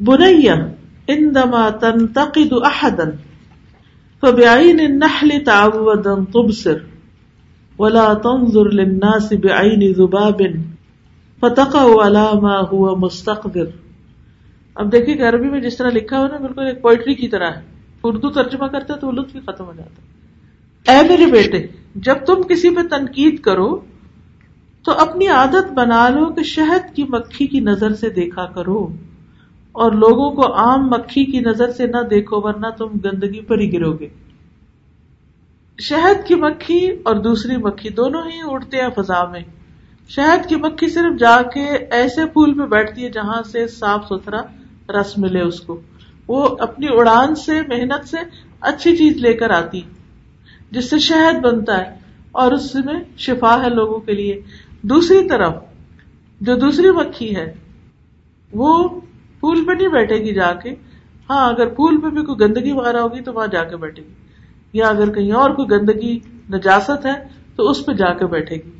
بنیا اندما تنتقد احدا فبعين النحل تعودا تبصر ولا تنظر للناس بعين ذباب فتقع على ما هو مستقدر اب دیکھیے کہ عربی میں جس طرح لکھا ہو نا، بالکل ایک پوئٹری کی طرح ہے۔ اردو ترجمہ کرتے تو لطف ہی ختم ہو جاتا اے میرے بیٹے، جب تم کسی پہ تنقید کرو، تو اپنی عادت بنا لو کہ شہد کی مکھی کی نظر سے دیکھا کرو۔ اور لوگوں کو عام مکھی کی نظر سے نہ دیکھو ورنہ تم گندگی پر ہی گرو گے۔ شہد کی مکھی اور دوسری مکھی دونوں ہی اڑتے ہیں فضا میں۔ شہد کی مکھی صرف جا کے ایسے پھول پہ بیٹھتی ہے جہاں سے صاف ستھرا رس ملے اس کو۔ وہ اپنی اڑان سے، محنت سے اچھی چیز لے کر آتی، جس سے شہد بنتا ہے اور اس میں شفا ہے لوگوں کے لیے۔ دوسری طرف جو دوسری مکھی ہے، وہ پھول پہ نہیں بیٹھے گی جا کے۔ ہاں اگر پھول پہ بھی کوئی گندگی وغیرہ ہوگی تو وہاں جا کے بیٹھے گی۔ یا اگر کہیں اور کوئی گندگی، نجاست ہے تو اس پہ جا کے بیٹھے گی۔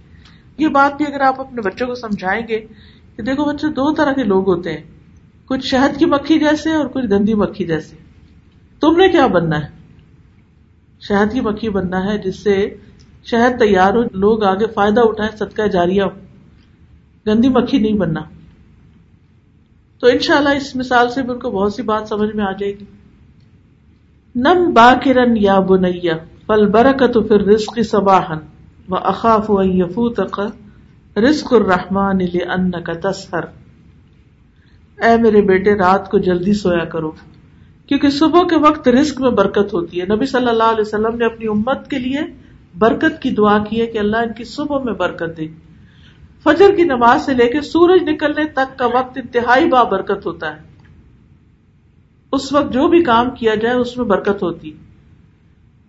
یہ بات بھی اگر آپ اپنے بچوں کو سمجھائیں گے کہ دیکھو بچے، دو طرح کے لوگ ہوتے ہیں۔ کچھ شہد کی مکھی جیسے اور کچھ گندی مکھی جیسے۔ تم نے کیا بننا ہے؟ شہد کی مکھی بننا ہے جس سے شہد تیار ہو، لوگ آگے فائدہ اٹھائے صدقہ جاریا ہو۔ گندی مکھی نہیں بننا۔ تو ان شاء اللہ اس مثال سے بھی ان کو بہت سی بات سمجھ میں آ جائے گی۔ نم با کرن یا بنیا پل برکت پھر رسق سباہن و اخاف و یفو تک رسق الرحمان ان کا تسہر اے میرے بیٹے، رات کو جلدی سویا کرو، کیونکہ صبح کے وقت رزق میں برکت ہوتی ہے۔ نبی صلی اللہ علیہ وسلم نے اپنی امت کے لیے برکت کی دعا کی ہے کہ اللہ ان کی صبح میں برکت دے۔ فجر کی نماز سے لے کے سورج نکلنے تک کا وقت انتہائی بابرکت ہوتا ہے۔ اس وقت جو بھی کام کیا جائے اس میں برکت ہوتی۔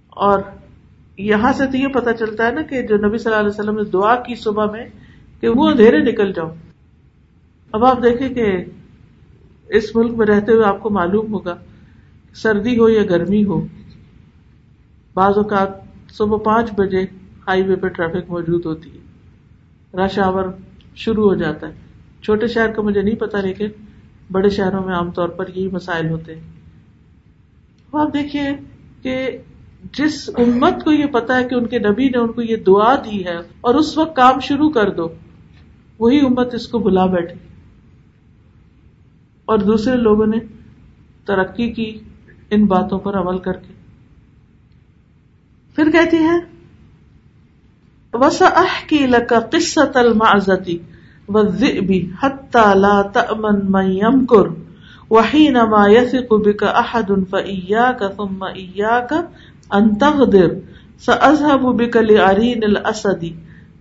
اور یہاں سے تو یہ پتا چلتا ہے نا کہ جو نبی صلی اللہ علیہ وسلم نے دعا کی صبح میں کہ وہ اندھیرے نکل جاؤ اب آپ دیکھیں کہ اس ملک میں رہتے ہوئے آپ کو معلوم ہوگا، سردی ہو یا گرمی ہو، بعض اوقات صبح پانچ بجے ہائی وے پہ ٹریفک موجود ہوتی ہے۔ رش آور شروع ہو جاتا ہے۔ چھوٹے شہر کا مجھے نہیں پتا، لیکن بڑے شہروں میں عام طور پر یہی مسائل ہوتے ہیں۔ آپ دیکھیے کہ جس امت کو یہ پتا ہے کہ ان کے نبی نے ان کو یہ دعا دی ہے اور اس وقت کام شروع کر دو، وہی امت اس کو بلا بیٹھے اور دوسرے لوگوں نے ترقی کی ان باتوں پر عمل کر کے۔ پھر کہتی ہے وسأحكي لك قصة المعزة والذئب حتى لا تأمن من يمكر وحينما يثق بك أحد فإياك ثم إياك أن تغدر سأذهب بك لعرين الأسد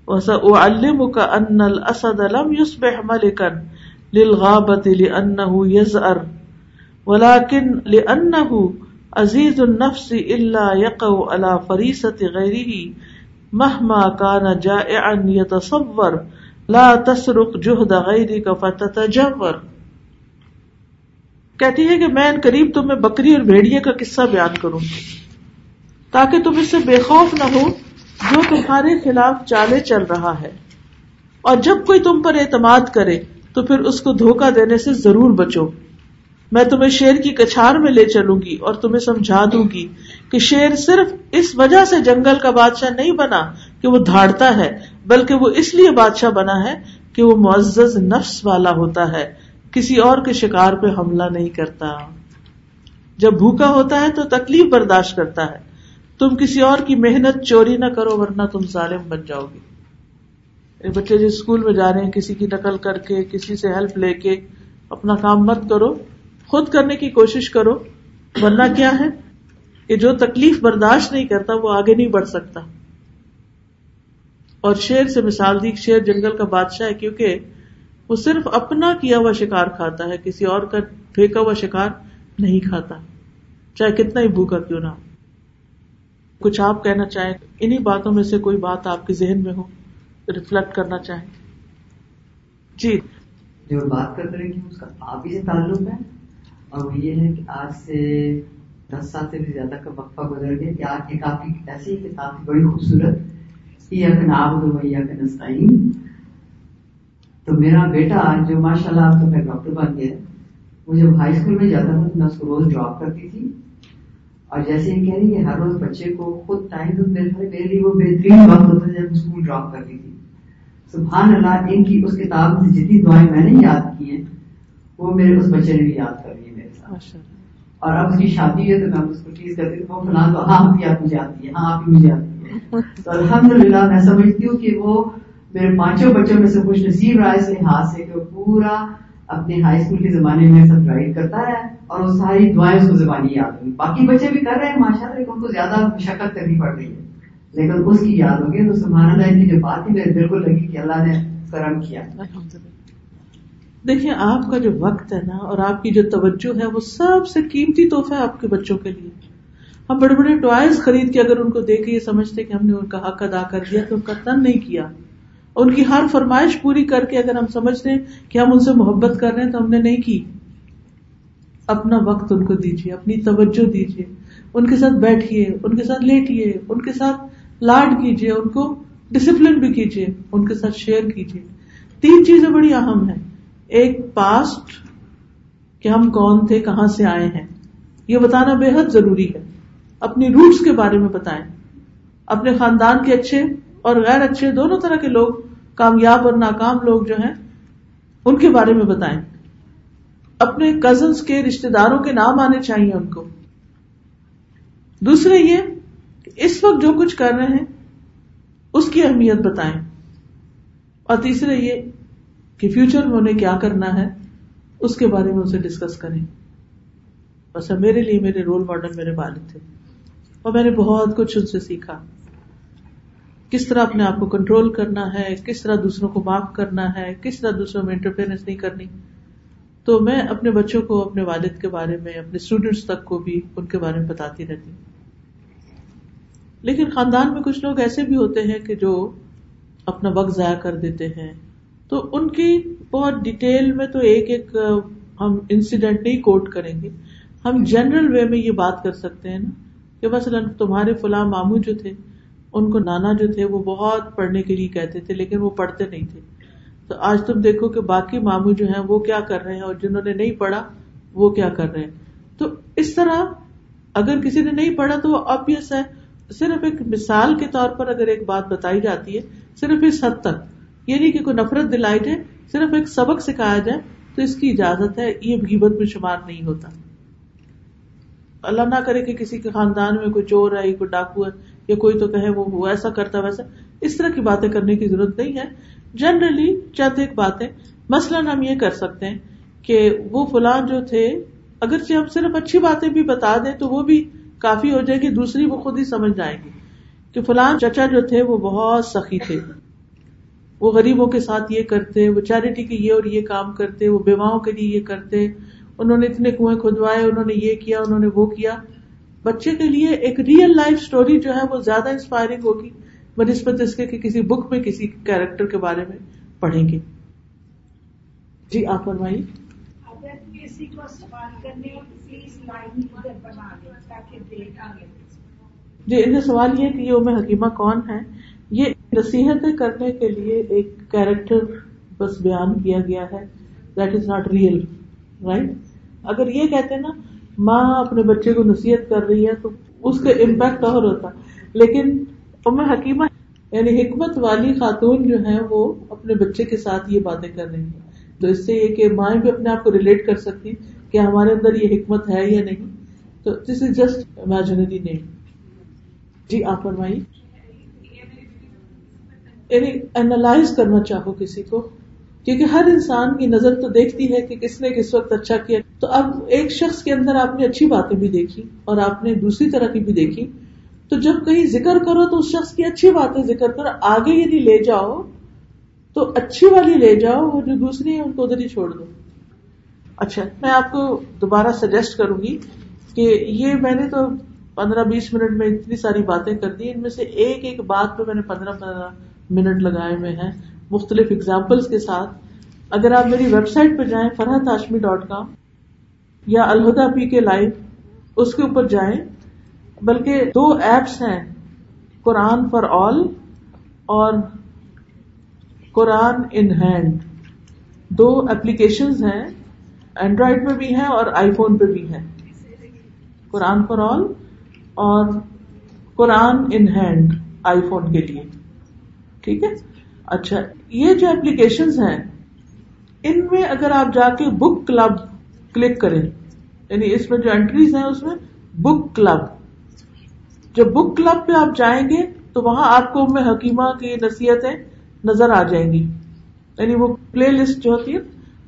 وسأعلمك أن الأسد لم يصبح ملكا للغابة لأنه يزأر ولكن لأنه عزيز النفس إلا يقع على فريسة غيره مہما کان جا تصور لا تسرق جہد غیری کا فتتجور. کہتی ہے کہ میں ان قریب تمہیں بکری اور بھیڑیے کا قصہ بیان کروں۔ تاکہ تم اس سے بے خوف نہ ہو، جو تمہارے خلاف چالے چل رہا ہے۔ اور جب کوئی تم پر اعتماد کرے، تو پھر اس کو دھوکا دینے سے ضرور بچو۔ میں تمہیں شیر کی کچھار میں لے چلوں گی اور تمہیں سمجھا دوں گی کہ شیر صرف اس وجہ سے جنگل کا بادشاہ نہیں بنا کہ وہ دھاڑتا ہے، بلکہ وہ اس لیے بادشاہ بنا ہے کہ وہ معزز نفس والا ہوتا ہے، کسی اور کے شکار پہ حملہ نہیں کرتا۔ جب بھوکا ہوتا ہے تو تکلیف برداشت کرتا ہے۔ تم کسی اور کی محنت چوری نہ کرو ورنہ تم ظالم بن جاؤ گے۔ بچے جو اسکول میں جا رہے ہیں، کسی کی نقل کر کے، کسی سے ہیلپ لے کے اپنا کام مت کرو۔ خود کرنے کی کوشش کرو، ورنہ کیا ہے؟ کہ جو تکلیف برداشت نہیں کرتا، وہ آگے نہیں بڑھ سکتا۔ اور شیر سے مثال دی، شیر جنگل کا بادشاہ ہے، کیونکہ وہ صرف اپنا کیا ہوا شکار کھاتا ہے، کسی اور کا پھینکا ہوا شکار نہیں کھاتا۔ چاہے کتنا ہی بھوکا کیوں نہ کچھ آپ کہنا چاہیں انہیں باتوں میں سے کوئی بات آپ کے ذہن میں ہو، ریفلیکٹ کرنا چاہیں۔ جی۔ جو بات کرتے رہے اس کا آپ ہی سے تعلق ہے؟ اور وہ یہ ہے کہ آج سے دس سال سے بھی زیادہ کا وقفہ گزر گیا کہ آج کی کافی ایسی کہ کافی بڑی خوبصورت یہ نسطین تو میرا بیٹا جو ماشاء اللہ تو میں ڈاکٹر بن گیا وہ جب ہائی اسکول میں جاتا تھا تو میں اس کو روز ڈراپ کرتی تھی۔ اور جیسے یہ کہہ رہی کہ ہر روز بچے کو خود ٹائم تو میرے لیے وہ بہترین وقت ہوتا تھا جب اسکول ڈراپ کرتی تھی۔ سبحان اللہ، ان کی اس کتاب سے جتنی دعائیں میں نے یاد کی ہیں، وہ میرے اس بچے نے بھی یاد کر لی۔ اور اب اس کی شادی ہے تو میں اس کو چیز کرتی ہوں وہ فلان تو ہاں ہوتی آپ مجھے آتی ہے ہاں آپ مجھے آتی ہے تو الحمد للہ میں سمجھتی ہوں کہ وہ میرے پانچوں بچوں میں سے خوش نصیب رائے سے ہاتھ سے کہ وہ پورا اپنے ہائی اسکول کے زمانے میں سب ڈرائیو کرتا ہے اور وہ ساری دعائیں اس کو زبانی یاد ہوگی باقی بچے بھی کر رہے ہیں ماشاء اللہ ان کو زیادہ مشقت کرنی پڑ رہی ہے۔ لیکن اس کی یاد ہوگی تو سبحان اللہ کی جو بات تھی میرے بالکل لگی کہ اللہ نے کرم کیا۔ دیکھیے آپ کا جو وقت ہے نا، اور آپ کی جو توجہ ہے، وہ سب سے قیمتی تحفہ ہے آپ کے بچوں کے لیے۔ ہم بڑے بڑے ٹوائز خرید کے اگر ان کو دے کے یہ سمجھتے کہ ہم نے ان کا حق ادا کر دیا، تو ان کا تن نہیں کیا۔ ان کی ہر فرمائش پوری کر کے اگر ہم سمجھتے ہیں کہ ہم ان سے محبت کر رہے ہیں، تو ہم نے نہیں کی۔ اپنا وقت ان کو دیجیے اپنی توجہ دیجیے ان کے ساتھ بیٹھیے ان کے ساتھ لیٹیے ان کے ساتھ لاڈ کیجیے ان کو ڈسپلن بھی کیجیے ان کے ساتھ شیئر کیجیے تین چیزیں بڑی اہم ہیں۔ ایک پاسٹ کہ ہم کون تھے، کہاں سے آئے ہیں۔ یہ بتانا بے حد ضروری ہے۔ اپنی روٹس کے بارے میں بتائیں۔ اپنے خاندان کے اچھے اور غیر اچھے دونوں طرح کے لوگ، کامیاب اور ناکام لوگ جو ہیں، ان کے بارے میں بتائیں۔ اپنے کزنس کے رشتے داروں کے نام آنے چاہیے ان کو۔ دوسرے یہ کہ اس وقت جو کچھ کر رہے ہیں، اس کی اہمیت بتائیں۔ اور تیسرے یہ کہ فیوچر میں انہیں کیا کرنا ہے، اس کے بارے میں اسے ڈسکس کریں۔ بس میرے لیے میرے رول ماڈل میرے والد تھے۔ اور میں نے بہت کچھ ان سے سیکھا۔ کس طرح اپنے آپ کو کنٹرول کرنا ہے، کس طرح دوسروں کو معاف کرنا ہے، کس طرح دوسروں میں انٹرفیئرنس نہیں کرنی۔ تو میں اپنے بچوں کو، اپنے والد کے بارے میں، اپنے اسٹوڈینٹس تک کو بھی ان کے بارے میں بتاتی رہتی۔ ہوں لیکن خاندان میں کچھ لوگ ایسے بھی ہوتے ہیں کہ جو اپنا وقت ضائع کر دیتے ہیں تو ان کی بہت ڈیٹیل میں تو ایک ایک ہم انسیڈنٹ نہیں کوٹ کریں گے۔ ہم جنرل وے میں یہ بات کر سکتے ہیں نا کہ مثلاً تمہارے فلاں ماموں جو تھے، ان کو نانا جو تھے، وہ بہت پڑھنے کے لیے کہتے تھے، لیکن وہ پڑھتے نہیں تھے۔ تو آج تم دیکھو کہ باقی ماموں جو ہیں، وہ کیا کر رہے ہیں اور جنہوں نے نہیں پڑھا، وہ کیا کر رہے ہیں۔ تو اس طرح اگر کسی نے نہیں پڑھا تو وہ آبیس ہے۔ صرف ایک مثال کے طور پر اگر ایک بات بتائی جاتی ہے، صرف اس حد تک۔ یہ نہیں کہ کوئی نفرت دلائی جائے، صرف ایک سبق سکھایا جائے، تو اس کی اجازت ہے، یہ غیبت میں شمار نہیں ہوتا۔ اللہ نہ کرے کہ کسی کے خاندان میں کوئی چور ہے کوئی ڈاکو ہے، یا کوئی تو کہے وہ ایسا کرتا، ویسا۔ اس طرح کی باتیں کرنے کی ضرورت نہیں ہے۔ جنرلی چند ایک باتیں۔ مثلاً ہم یہ کر سکتے ہیں کہ وہ فلاں جو تھے، اگرچہ ہم صرف اچھی باتیں بھی بتا دیں، تو وہ بھی کافی ہو جائے گی دوسری وہ خود ہی سمجھ جائیں گی کہ فلان چچا جو تھے، وہ بہت سخی تھے۔ وہ غریبوں کے ساتھ یہ کرتے وہ چیریٹی کے یہ اور یہ کام کرتے وہ بیواؤں کے لیے یہ کرتے انہوں نے اتنے کنویں کھدوائے انہوں نے یہ کیا انہوں نے وہ کیا۔ بچے کے لیے ایک ریئل لائف اسٹوری جو ہے وہ زیادہ انسپائرنگ ہوگی۔ بنسبت اس کے کہ کسی بک میں کسی کیریکٹر کے بارے میں پڑھیں گے۔ جی آپ فرمائیے۔ جی ان سوال یہ کہ یہ ام حکیمہ کون ہے؟ یہ نصیحتیں کرنے کے لیے ایک کیریکٹر بس بیان کیا گیا ہے that is not real right اگر یہ کہتے نا، ماں اپنے بچے کو نصیحت کر رہی ہے تو اس کا امپیکٹ اور ہوتا۔ لیکن ام حکیمہ یعنی حکمت والی خاتون جو ہے وہ اپنے بچے کے ساتھ یہ باتیں کر رہی ہیں۔ تو اس سے یہ کہ مائیں بھی اپنے آپ کو ریلیٹ کر سکتی کہ ہمارے اندر یہ حکمت ہے یا نہیں۔ تو دس از جسٹ امیجنری نیم جی آپ فرمائیے۔ یعنی اینالائز کرنا چاہو کسی کو، کیونکہ ہر انسان کی نظر تو دیکھتی ہے کہ کس نے کس وقت اچھا کیا۔ تو اب ایک شخص کے اندر آپ نے اچھی باتیں بھی دیکھی اور آپ نے دوسری طرح کی بھی دیکھی، تو جب کہیں ذکر کرو تو اس شخص کی اچھی باتیں ذکر کرو، آگے یدی لے جاؤ، تو اچھی والی لے جاؤ، وہ جو دوسری ہے ان کو ادھر ہی چھوڑ دو۔ اچھا میں آپ کو دوبارہ سجیسٹ کروں گی کہ یہ میں نے تو پندرہ بیس منٹ میں اتنی ساری باتیں کر دی، ان میں سے ایک ایک بات پہ میں نے پندرہ پندرہ منٹ لگائے ہوئے ہیں، مختلف اگزامپلس کے ساتھ۔ اگر آپ میری ویب سائٹ پہ جائیں فرحت ہاشمی ڈاٹ کام یا الہدا پی کے لائیو اس کے اوپر جائیں۔ بلکہ دو ایپس ہیں، قرآن فار آل اور قرآن ان ہینڈ دو ایپلیکیشن ہیں اینڈرائڈ میں بھی ہے اور آئی فون پہ بھی ہے قرآن فار آل اور Quran in hand I phone کے لیے۔ ٹھیک ہے؟ اچھا یہ جو اپلیکیشن ہیں، ان میں اگر آپ جا کے بک کلب کلک کریں یعنی اس میں جو انٹریز ہیں، اس میں بک کلب جب بک کلب پہ آپ جائیں گے، تو وہاں آپ کو میں حکیمہ کی نصیحتیں نظر آ جائیں گی۔ یعنی وہ پلے لسٹ جو ہوتی ہے،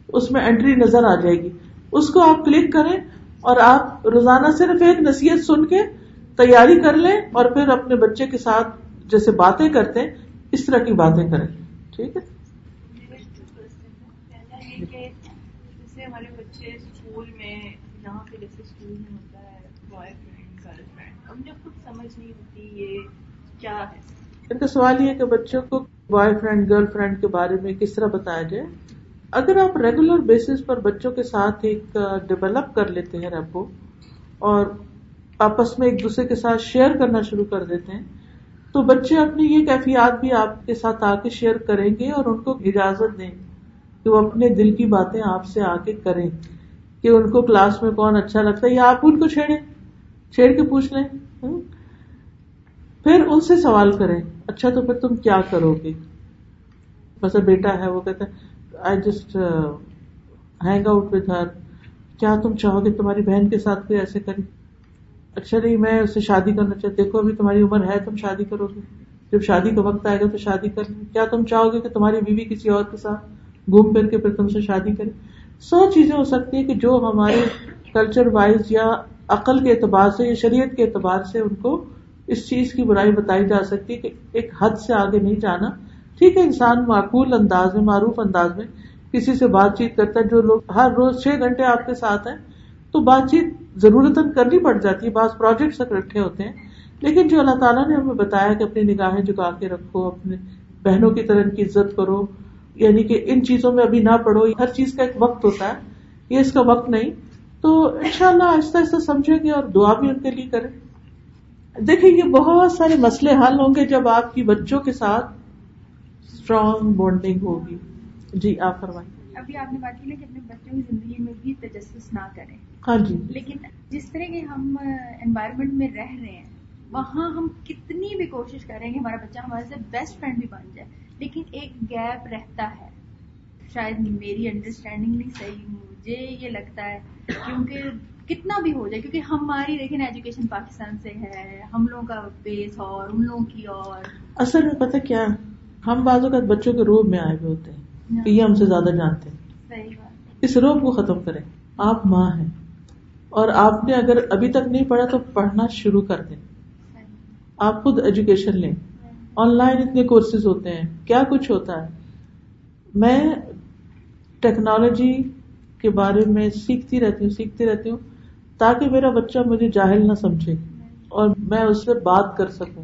اس میں انٹری نظر آ جائے گی۔ اس کو آپ کلک کریں اور آپ روزانہ صرف ایک نصیحت سن کے تیاری کر لیں اور پھر اپنے بچے کے ساتھ جیسے باتیں کرتے ہیں اس طرح کی باتیں کریں۔ ٹھیک ہے؟ ہمارے بچے اسکول میں یہاں پہ جیسے اسکول میں ہوتا ہے بوائے فرینڈ گرل فرینڈ ہم جب کچھ سمجھ نہیں ہوتی یہ کیا ہے۔ ان کا سوال یہ کہ بچوں کو بوائے فرینڈ گرل فرینڈ کے بارے میں کس طرح بتایا جائے؟ اگر آپ ریگولر بیسس پر بچوں کے ساتھ ایک ڈیولپ کر لیتے ہیں ریپو اور آپس میں ایک دوسرے کے ساتھ شیئر کرنا شروع کر دیتے ہیں تو بچے اپنی یہ کیفیات بھی آپ کے ساتھ آ کے شیئر کریں گے اور ان کو اجازت دیں کہ وہ اپنے دل کی باتیں آپ سے آ کے کریں کہ ان کو کلاس میں کون اچھا لگتا ہے، یا آپ ان کو چھیڑیں، چھیڑ کے پوچھ لیں پھر ان سے سوال کریں اچھا تو پھر تم کیا کرو گے؟ بس بیٹا ہے، وہ کہتا ہے I just hang out with her کیا تم چاہو گے تمہاری بہن کے ساتھ کوئی ایسے کرے اچھا نہیں میں اس سے شادی کرنا چاہتی دیکھو ابھی تمہاری عمر ہے، تم شادی کرو گے۔ جب شادی کا وقت آئے گا تو شادی کر لیں۔ کیا تم چاہو گے کہ تمہاری بیوی کسی اور کے ساتھ گھوم پھر کے پھر تم سے شادی کرے؟ سو چیزیں ہو سکتی ہیں کہ جو ہمارے کلچر وائز یا عقل کے اعتبار سے یا شریعت کے اعتبار سے ان کو اس چیز کی برائی بتائی جا سکتی ہے کہ ایک حد سے آگے نہیں جانا۔ ٹھیک ہے، انسان معقول انداز میں، معروف انداز میں کسی سے بات چیت کرتا ہے، جو لوگ ہر روز چھ گھنٹے آپ کے ساتھ ہیں، تو بات چیت ضرورت کرنی پڑ جاتی ہے، بعض پروجیکٹس اکٹھے ہوتے ہیں، لیکن جو اللہ تعالیٰ نے ہمیں بتایا کہ اپنی نگاہیں جگا کے رکھو، اپنے بہنوں کی طرح ان کی عزت کرو یعنی کہ ان چیزوں میں ابھی نہ پڑھو، ہر چیز کا ایک وقت ہوتا ہے، یہ اس کا وقت نہیں۔ تو ان شاء اللہ آہستہ آہستہ سمجھیں گے اور دعا بھی ان کے لیے کریں۔ دیکھیں، یہ بہت سارے مسئلے حل ہوں گے جب آپ کی بچوں کے ساتھ اسٹرانگ بانڈنگ ہوگی۔ جی آپ فرمائیں۔ ابھی آپ نے بات کی نا کہ اپنے بچوں کی زندگی میں بھی تجسس نہ کریں۔ ہاں جی۔ لیکن جس طرح کے ہم انوائرمنٹ میں رہ رہے ہیں وہاں ہم کتنی بھی کوشش کریں گے ہمارا بچہ ہمارے سے بیسٹ فرینڈ بھی بن جائے لیکن ایک گیپ رہتا ہے۔ شاید میری انڈرسٹینڈنگ نہیں صحیح مجھے یہ لگتا ہے کیونکہ کتنا بھی ہو جائے کیونکہ ہماری دیکھیں ایجوکیشن پاکستان سے ہے ہم لوگوں کا بیس اور ان لوگوں کی اور۔ اصل میں پتہ کیا ہم بعض اوقات بچوں کے روب میں آئے ہوئے ہوتے ہیں کہ یہ ہم سے زیادہ جانتے ہیں۔ اس روب کو ختم کریں۔ آپ ماں ہیں۔ اور آپ نے اگر ابھی تک نہیں پڑھا تو پڑھنا شروع کر دیں۔ آپ خود ایجوکیشن لیں۔ آن لائن اتنے کورسز ہوتے ہیں۔ کیا کچھ ہوتا ہے؟ میں ٹیکنالوجی کے بارے میں سیکھتی رہتی ہوں، سیکھتی رہتی ہوں تاکہ میرا بچہ مجھے جاہل نہ سمجھے اور میں اس سے بات کر سکوں۔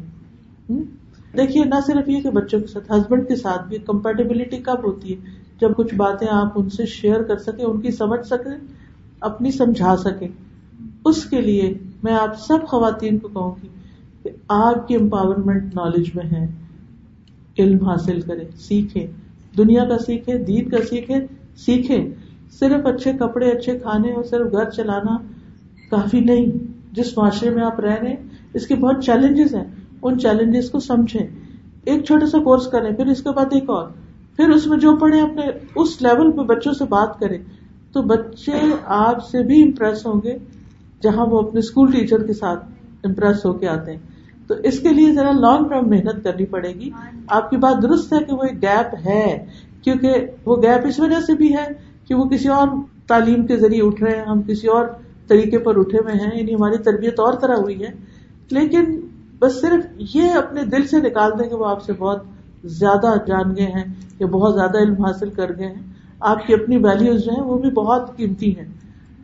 دیکھیے، نہ صرف یہ کہ بچوں کے ساتھ ہسبینڈ کے ساتھ بھی کمپیٹیبلٹی کب ہوتی ہے؟ جب کچھ باتیں آپ ان سے شیئر کر سکیں، ان کی سمجھ سکیں اپنی سمجھا سکیں اس کے لیے میں آپ سب خواتین کو کہوں گی کہ آپ کی امپاورمنٹ نالج میں ہے علم حاصل کرے سیکھے دنیا کا سیکھے دین کا سیکھے سیکھے صرف اچھے کپڑے، اچھے کھانے اور صرف گھر چلانا کافی نہیں۔ جس معاشرے میں آپ رہ رہے ہیں، اس کے بہت چیلنجز ہیں۔ ان چیلنجز کو سمجھیں۔ ایک چھوٹا سا کورس کریں، پھر اس کے بعد ایک اور۔ پھر اس میں جو پڑھے اپنے اس لیول پہ بچوں سے بات کریں۔ تو بچے آپ سے بھی امپریس ہوں گے جہاں وہ اپنے اسکول ٹیچر کے ساتھ امپریس ہو کے آتے ہیں۔ تو اس کے لیے ذرا لانگ ٹرم محنت کرنی پڑے گی۔ آپ کی بات درست ہے کہ وہ ایک گیپ ہے، کیونکہ وہ گیپ اس وجہ سے بھی ہے کہ وہ کسی اور تعلیم کے ذریعے اٹھ رہے ہیں، ہم کسی اور طریقے پر اٹھے ہوئے ہیں یعنی ہماری تربیت اور طرح ہوئی ہے۔ لیکن بس صرف یہ اپنے دل سے نکال دیں کہ وہ آپ سے بہت زیادہ جان گئے ہیں، یا بہت زیادہ علم حاصل کر گئے ہیں۔ آپ کی اپنی ویلوز جو ہیں وہ بھی بہت قیمتی ہیں۔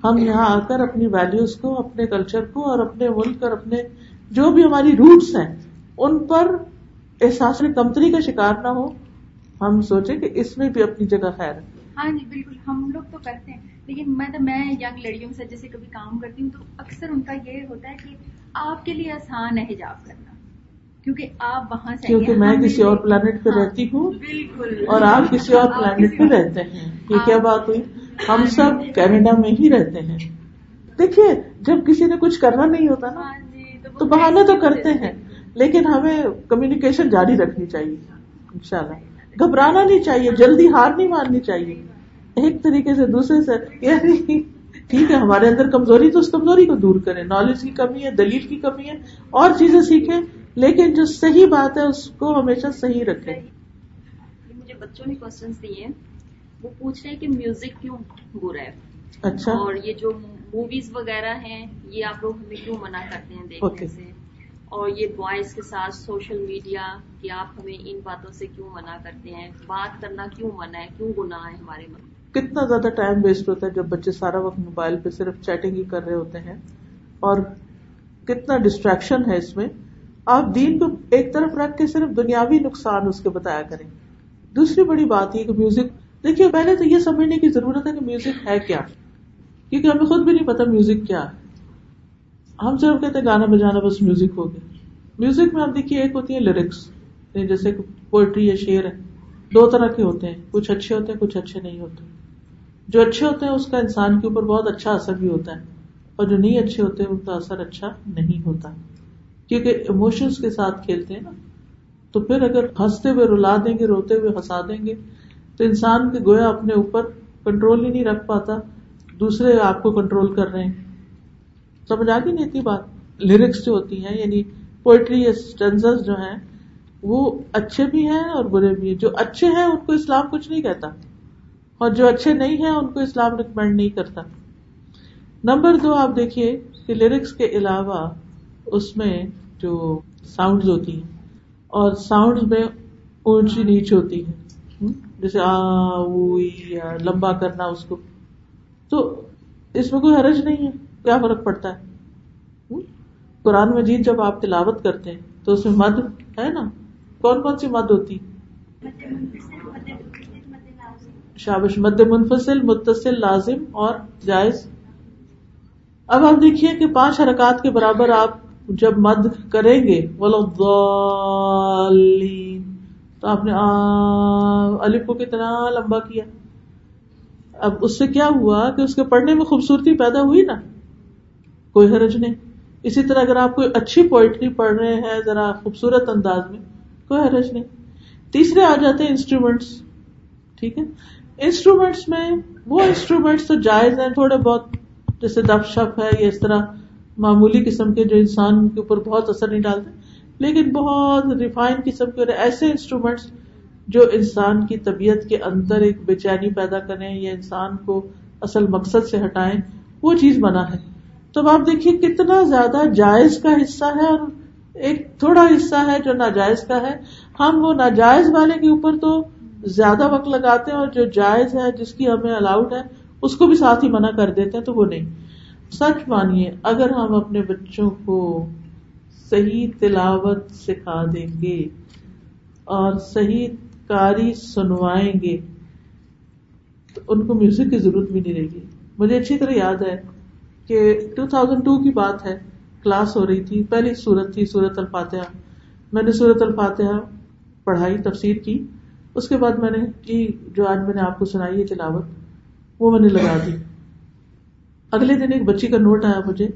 ہم یہاں آ کر اپنی ویلوز کو، اپنے کلچر کو اور اپنے ملک اور اپنے جو بھی ہماری روٹس ہیں، ان پر احساس کمتری کا شکار نہ ہو۔ ہم سوچیں کہ اس میں بھی اپنی جگہ خیر ہے۔ ہاں جی بالکل۔ ہم لوگ تو کرتے ہیں۔ لیکن میں تو، میں ینگ لڑکیوں سے جیسے کبھی کام کرتی ہوں تو اکثر ان کا یہ ہوتا ہے کہ آپ کے لیے آسان ہے حجاب کرنا۔ کیونکہ آپ وہاں سے کیونکہ میں کسی اور پلانٹ پہ ہاں، رہتی ہوں بالکل۔ اور آپ کسی اور پلانٹ پہ رہتے ہیں۔ یہ کیا بات ہوئی؟ ہم سب کینیڈا میں ہی رہتے ہیں۔ دیکھیے جب کسی نے کچھ کرنا نہیں ہوتا نا ہاں جی تو بہانے تو کرتے ہیں۔ لیکن ہمیں کمیونیکیشن جاری رکھنی چاہیے انشاءاللہ۔ گھبرانا نہیں چاہیے جلدی ہار نہیں ماننی چاہیے۔ ایک طریقے سے دوسرے سے یعنی ٹھیک ہے ہمارے اندر کمزوری تو اس کمزوری کو دور کریں۔ نالج کی کمی ہے دلیل کی کمی ہے اور چیزیں سیکھیں۔ لیکن جو صحیح بات ہے اس کو ہمیشہ صحیح رکھیں۔ یہ مجھے بچوں نے کوشچن دیے ہیں۔ وہ پوچھ رہے ہیں کہ میوزک کیوں برا ہے؟ اچھا۔ اور یہ جو موویز وغیرہ ہیں یہ آپ لوگ ہمیں کیوں منع کرتے ہیں دیکھنے Okay. سے؟ اور یہ بوائز کے ساتھ سوشل میڈیا کہ آپ ہمیں ان باتوں سے کیوں منع کرتے ہیں؟ بات کرنا کیوں منع ہے؟ کیوں گناہ ہے ہمارے من کتنا زیادہ ٹائم ویسٹ ہوتا ہے جب بچے سارا وقت موبائل پہ صرف چیٹنگ ہی کر رہے ہوتے ہیں۔ اور کتنا ڈسٹریکشن ہے اس میں۔ آپ دین کو ایک طرف رکھ کے صرف دنیاوی نقصان اس کے بتایا کریں۔ دوسری بڑی بات یہ کہ میوزک دیکھیے پہلے تو یہ سمجھنے کی ضرورت ہے کہ میوزک ہے کیا۔ کیونکہ ہمیں خود بھی نہیں پتا میوزک کیا ہے۔ ہم صرف کہتے ہیں گانا بجانا بس میوزک ہو گیا۔ میوزک میں آپ دیکھیے ایک ہوتی ہے لیرکس یعنی جیسے پوئٹری یا شعر ہے۔ دو طرح کے ہوتے ہیں۔ کچھ اچھے ہوتے ہیں، کچھ اچھے نہیں ہوتے۔ جو اچھے ہوتے ہیں، اس کا انسان کے اوپر بہت اچھا اثر بھی ہوتا ہے۔ اور جو نہیں اچھے ہوتے ہیں، ان کا اثر اچھا نہیں ہوتا۔ کیونکہ ایموشنس کے ساتھ کھیلتے ہیں نا۔ تو پھر اگر ہنستے ہوئے، رلا دیں گے، روتے ہوئے ہنسا دیں گے، تو انسان کے گویا اپنے اوپر کنٹرول ہی نہیں رکھ پاتا۔ دوسرے آپ کو کنٹرول کر رہے ہیں۔ سمجھ آ گئی نہیں اتنی بات؟ لیرکس جو ہوتی ہیں یعنی پوئٹری یا جو ہیں، وہ اچھے بھی ہیں اور برے بھی ہیں۔ جو اچھے ہیں، ان کو اسلام کچھ نہیں کہتا۔ اور جو اچھے نہیں ہیں، ان کو اسلام ریکمینڈ نہیں کرتا۔ نمبر دو، آپ دیکھیے کہ لیرکس کے علاوہ اس میں جو ساؤنڈ ہوتی ہیں اور ساؤنڈ میں اونچی نیچ ہوتی ہے جیسے آ یا لمبا کرنا اس کو۔ تو اس میں کوئی حرج نہیں ہے، کیا فرق پڑتا ہے؟ قرآن مجید جب آپ تلاوت کرتے ہیں تو اس میں مد ہے نا؟ کون کون سی مد ہوتی شابش، مد منفصل، متصل، لازم اور جائز۔ اب آپ دیکھیے کہ پانچ حرکات کے برابر آپ جب مد کریں گے تو آپ نے الف کو کتنا لمبا کیا۔ اب اس سے کیا ہوا کہ اس کے پڑھنے میں خوبصورتی پیدا ہوئی نا؟ کوئی حرج نہیں۔ اسی طرح اگر آپ کوئی اچھی پوئٹری پڑھ رہے ہیں ذرا خوبصورت انداز میں، کوئی حرج نہیں۔ تیسرے آ جاتے ہیں انسٹرومینٹس ٹھیک ہے؟ انسٹرومینٹس میں، وہ انسٹرومینٹس تو جائز ہیں، تھوڑے بہت، جیسے دف شپ ہے یا اس طرح۔ معمولی قسم کے جو انسان کے اوپر بہت اثر نہیں ڈالتے، لیکن بہت ریفائن قسم کے ایسے انسٹرومینٹس جو انسان کی طبیعت کے اندر ایک بے چینی پیدا کریں یا انسان کو اصل مقصد سے ہٹائیں، وہ چیز بنا ہے۔ تو آپ دیکھیے کتنا زیادہ جائز کا حصہ ہے اور ایک تھوڑا حصہ ہے جو ناجائز کا ہے۔ ہم وہ ناجائز والے کے اوپر تو زیادہ وقت لگاتے ہیں اور جو جائز ہے، جس کی ہمیں الاؤڈ ہے، اس کو بھی ساتھ ہی منع کر دیتے ہیں تو وہ نہیں۔ سچ مانیے، اگر ہم اپنے بچوں کو صحیح تلاوت سکھا دیں گے اور صحیح کاری سنوائیں گے، تو ان کو میوزک کی ضرورت بھی نہیں رہے گی۔ مجھے اچھی طرح یاد ہے کہ ٹو تھاؤزینڈ ٹو کی بات ہے، کلاس ہو رہی تھی، پہلی سورت تھی، سورت الفاتحہ۔ میں نے سورت الفاتحہ پڑھائی، تفسیر کی۔ اس کے بعد میں نے کی جو آج میں نے آپ کو سنائی ہے تلاوت، وہ میں نے لگا دی۔ اگلے دن ایک بچی کا نوٹ آیا مجھے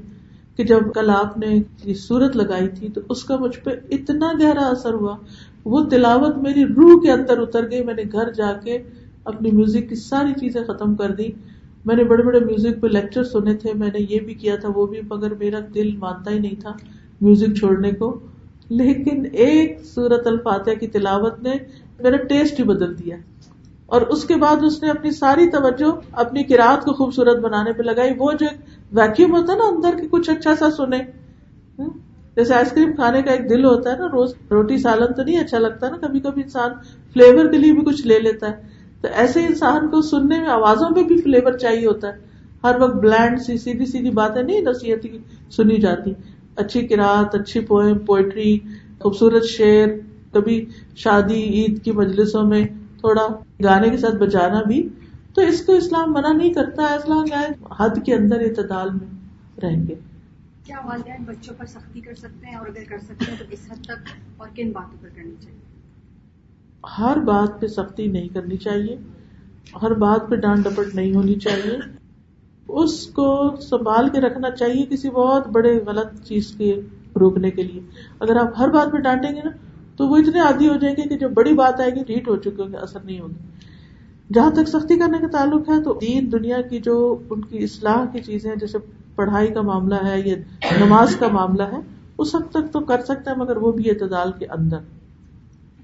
کہ جب کل آپ نے یہ سورت لگائی تھی تو اس کا مجھ پہ اتنا گہرا اثر ہوا۔ وہ تلاوت میری روح کے اندر اتر گئی۔ میں نے گھر جا کے اپنی میوزک کی ساری چیزیں ختم کر دی میں نے بڑے بڑے میوزک پہ لیکچر سنے تھے۔ میں نے یہ بھی کیا تھا، وہ بھی، مگر میرا دل مانتا ہی نہیں تھا میوزک چھوڑنے کو۔ لیکن ایک سورت الفاتحہ کی تلاوت نے میرا ٹیسٹ ہی بدل دیا۔ اور اس کے بعد اس نے اپنی ساری توجہ اپنی کراط کو خوبصورت بنانے پہ لگائی۔ وہ جو ویکیوم ہوتا ہے نا اندر کی کچھ اچھا سا سنے۔ جیسے آئس کریم کھانے کا ایک دل ہوتا ہے نا، روز روٹی سالن تو نہیں اچھا لگتا نا کبھی کبھی انسان فلیور کے لیے بھی کچھ لے لیتا ہے۔ تو ایسے انسان کو سننے میں آوازوں میں بھی فلیور چاہیے ہوتا ہے۔ ہر وقت بلینڈ سی، سیدھی سیدھی باتیں نہیں نصیحت سنی جاتی۔ اچھی کراط، اچھی پوئم پوئٹری خوبصورت شعر، کبھی شادی، عید کی مجلسوں میں تھوڑا گانے کے ساتھ بجانا بھی تو اس کو اسلام منع نہیں کرتا اسلام حد کے اندر اعتدال میں رہیں گے۔ کیا والدین بچوں پر سختی کر سکتے ہیں؟ اور اگر کر سکتے ہیں تو اس حد تک اور کن باتوں پر کرنی چاہیے؟ ہر بات پہ سختی نہیں کرنی چاہیے ہر بات پہ ڈانٹ ڈپٹ نہیں ہونی چاہیے۔ اس کو سنبھال کے رکھنا چاہیے کسی بہت بڑے غلط چیز کے روکنے کے لیے۔ اگر آپ ہر بات پہ ڈانٹیں گے نا تو وہ اتنے عادی ہو جائیں گے کہ جب بڑی بات آئے گی ریٹ ہو چکے ہوں گے اثر نہیں ہوگی جہاں تک سختی کرنے کا تعلق ہے تو دین دنیا کی جو ان کی اصلاح کی چیزیں جیسے پڑھائی کا معاملہ ہے یا نماز کا معاملہ ہے اس حد تک تو کر سکتے ہیں مگر وہ بھی اعتدال کے اندر۔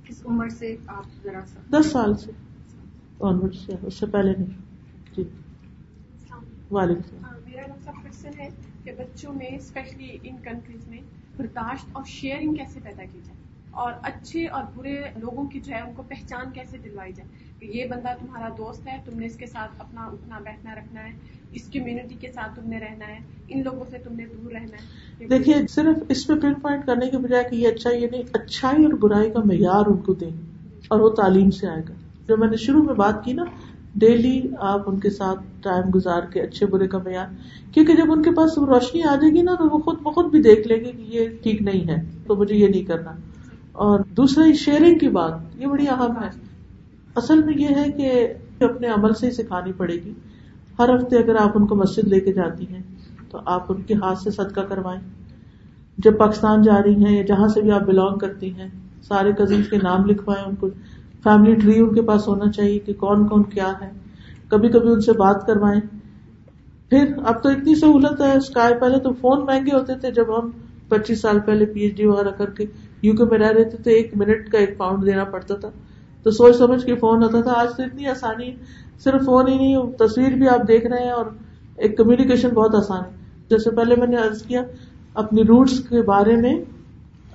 کس عمر سے آپ ذرا سا؟ دس سال سے۔ آنورڈ سے اس سے پہلے نہیں۔ جی۔ وعلیکم السلام ہاں، میرا پھر سے ہے کہ بچوں میں اسپیشلی ان کنٹریز میں برداشت اور شیئرنگ کیسے پیدا کی جائے۔ اور اچھے اور برے لوگوں کی جو ہے ان کو پہچان کیسے دلوائی جائے؟ کہ یہ بندہ تمہارا دوست ہے تم نے اس کے ساتھ اپنا اٹھنا بیٹھنا رکھنا ہے اس کمیونٹی کے ساتھ تم نے رہنا ہے ان لوگوں سے تم نے دور رہنا ہے۔ دیکھیے صرف اس پہ پن پوائنٹ کرنے کے بجائے کہ یہ اچھا یہ نہیں اچھائی اور برائی کا معیار ان کو دیں اور وہ تعلیم سے آئے گا۔ جو میں نے شروع میں بات کی نا ڈیلی آپ ان کے ساتھ ٹائم گزار کے اچھے برے کا معیار کیونکہ جب ان کے پاس روشنی آ جائے گی نا تو وہ خود بخود بھی دیکھ لیں گے کہ یہ ٹھیک نہیں ہے تو مجھے یہ نہیں کرنا۔ اور دوسرا شیئرنگ کی بات، یہ بڑی اہم ہے۔ اصل میں یہ ہے کہ اپنے عمل سے ہی سکھانی پڑے گی۔ ہر ہفتے اگر آپ ان کو مسجد لے کے جاتی ہیں، تو آپ ان کے ہاتھ سے صدقہ کروائیں۔ جب پاکستان جا رہی ہیں یا جہاں سے بھی آپ بلونگ کرتی ہیں، سارے کزنس کے نام لکھوائیں ان کو۔ فیملی ٹری ان کے پاس ہونا چاہیے کہ کون کون کیا ہے۔ کبھی کبھی ان سے بات کروائیں۔ پھر اب تو اتنی سہولت ہے اسکائی پہلے تو فون مہنگے ہوتے تھے جب ہم پچیس سال پہلے پی ایچ ڈی وغیرہ کر کے یو کے میں رہ رہے تھے تو ایک منٹ کا ایک پاؤنڈ دینا پڑتا تھا۔ تو سوچ سمجھ کے فون ہوتا تھا۔ آج تو اتنی آسانی، صرف فون ہی نہیں، تصویر بھی آپ دیکھ رہے ہیں اور ایک کمیونیکیشن بہت آسان ہے۔ جیسے پہلے میں نے ارض کیا، اپنی روٹس کے بارے میں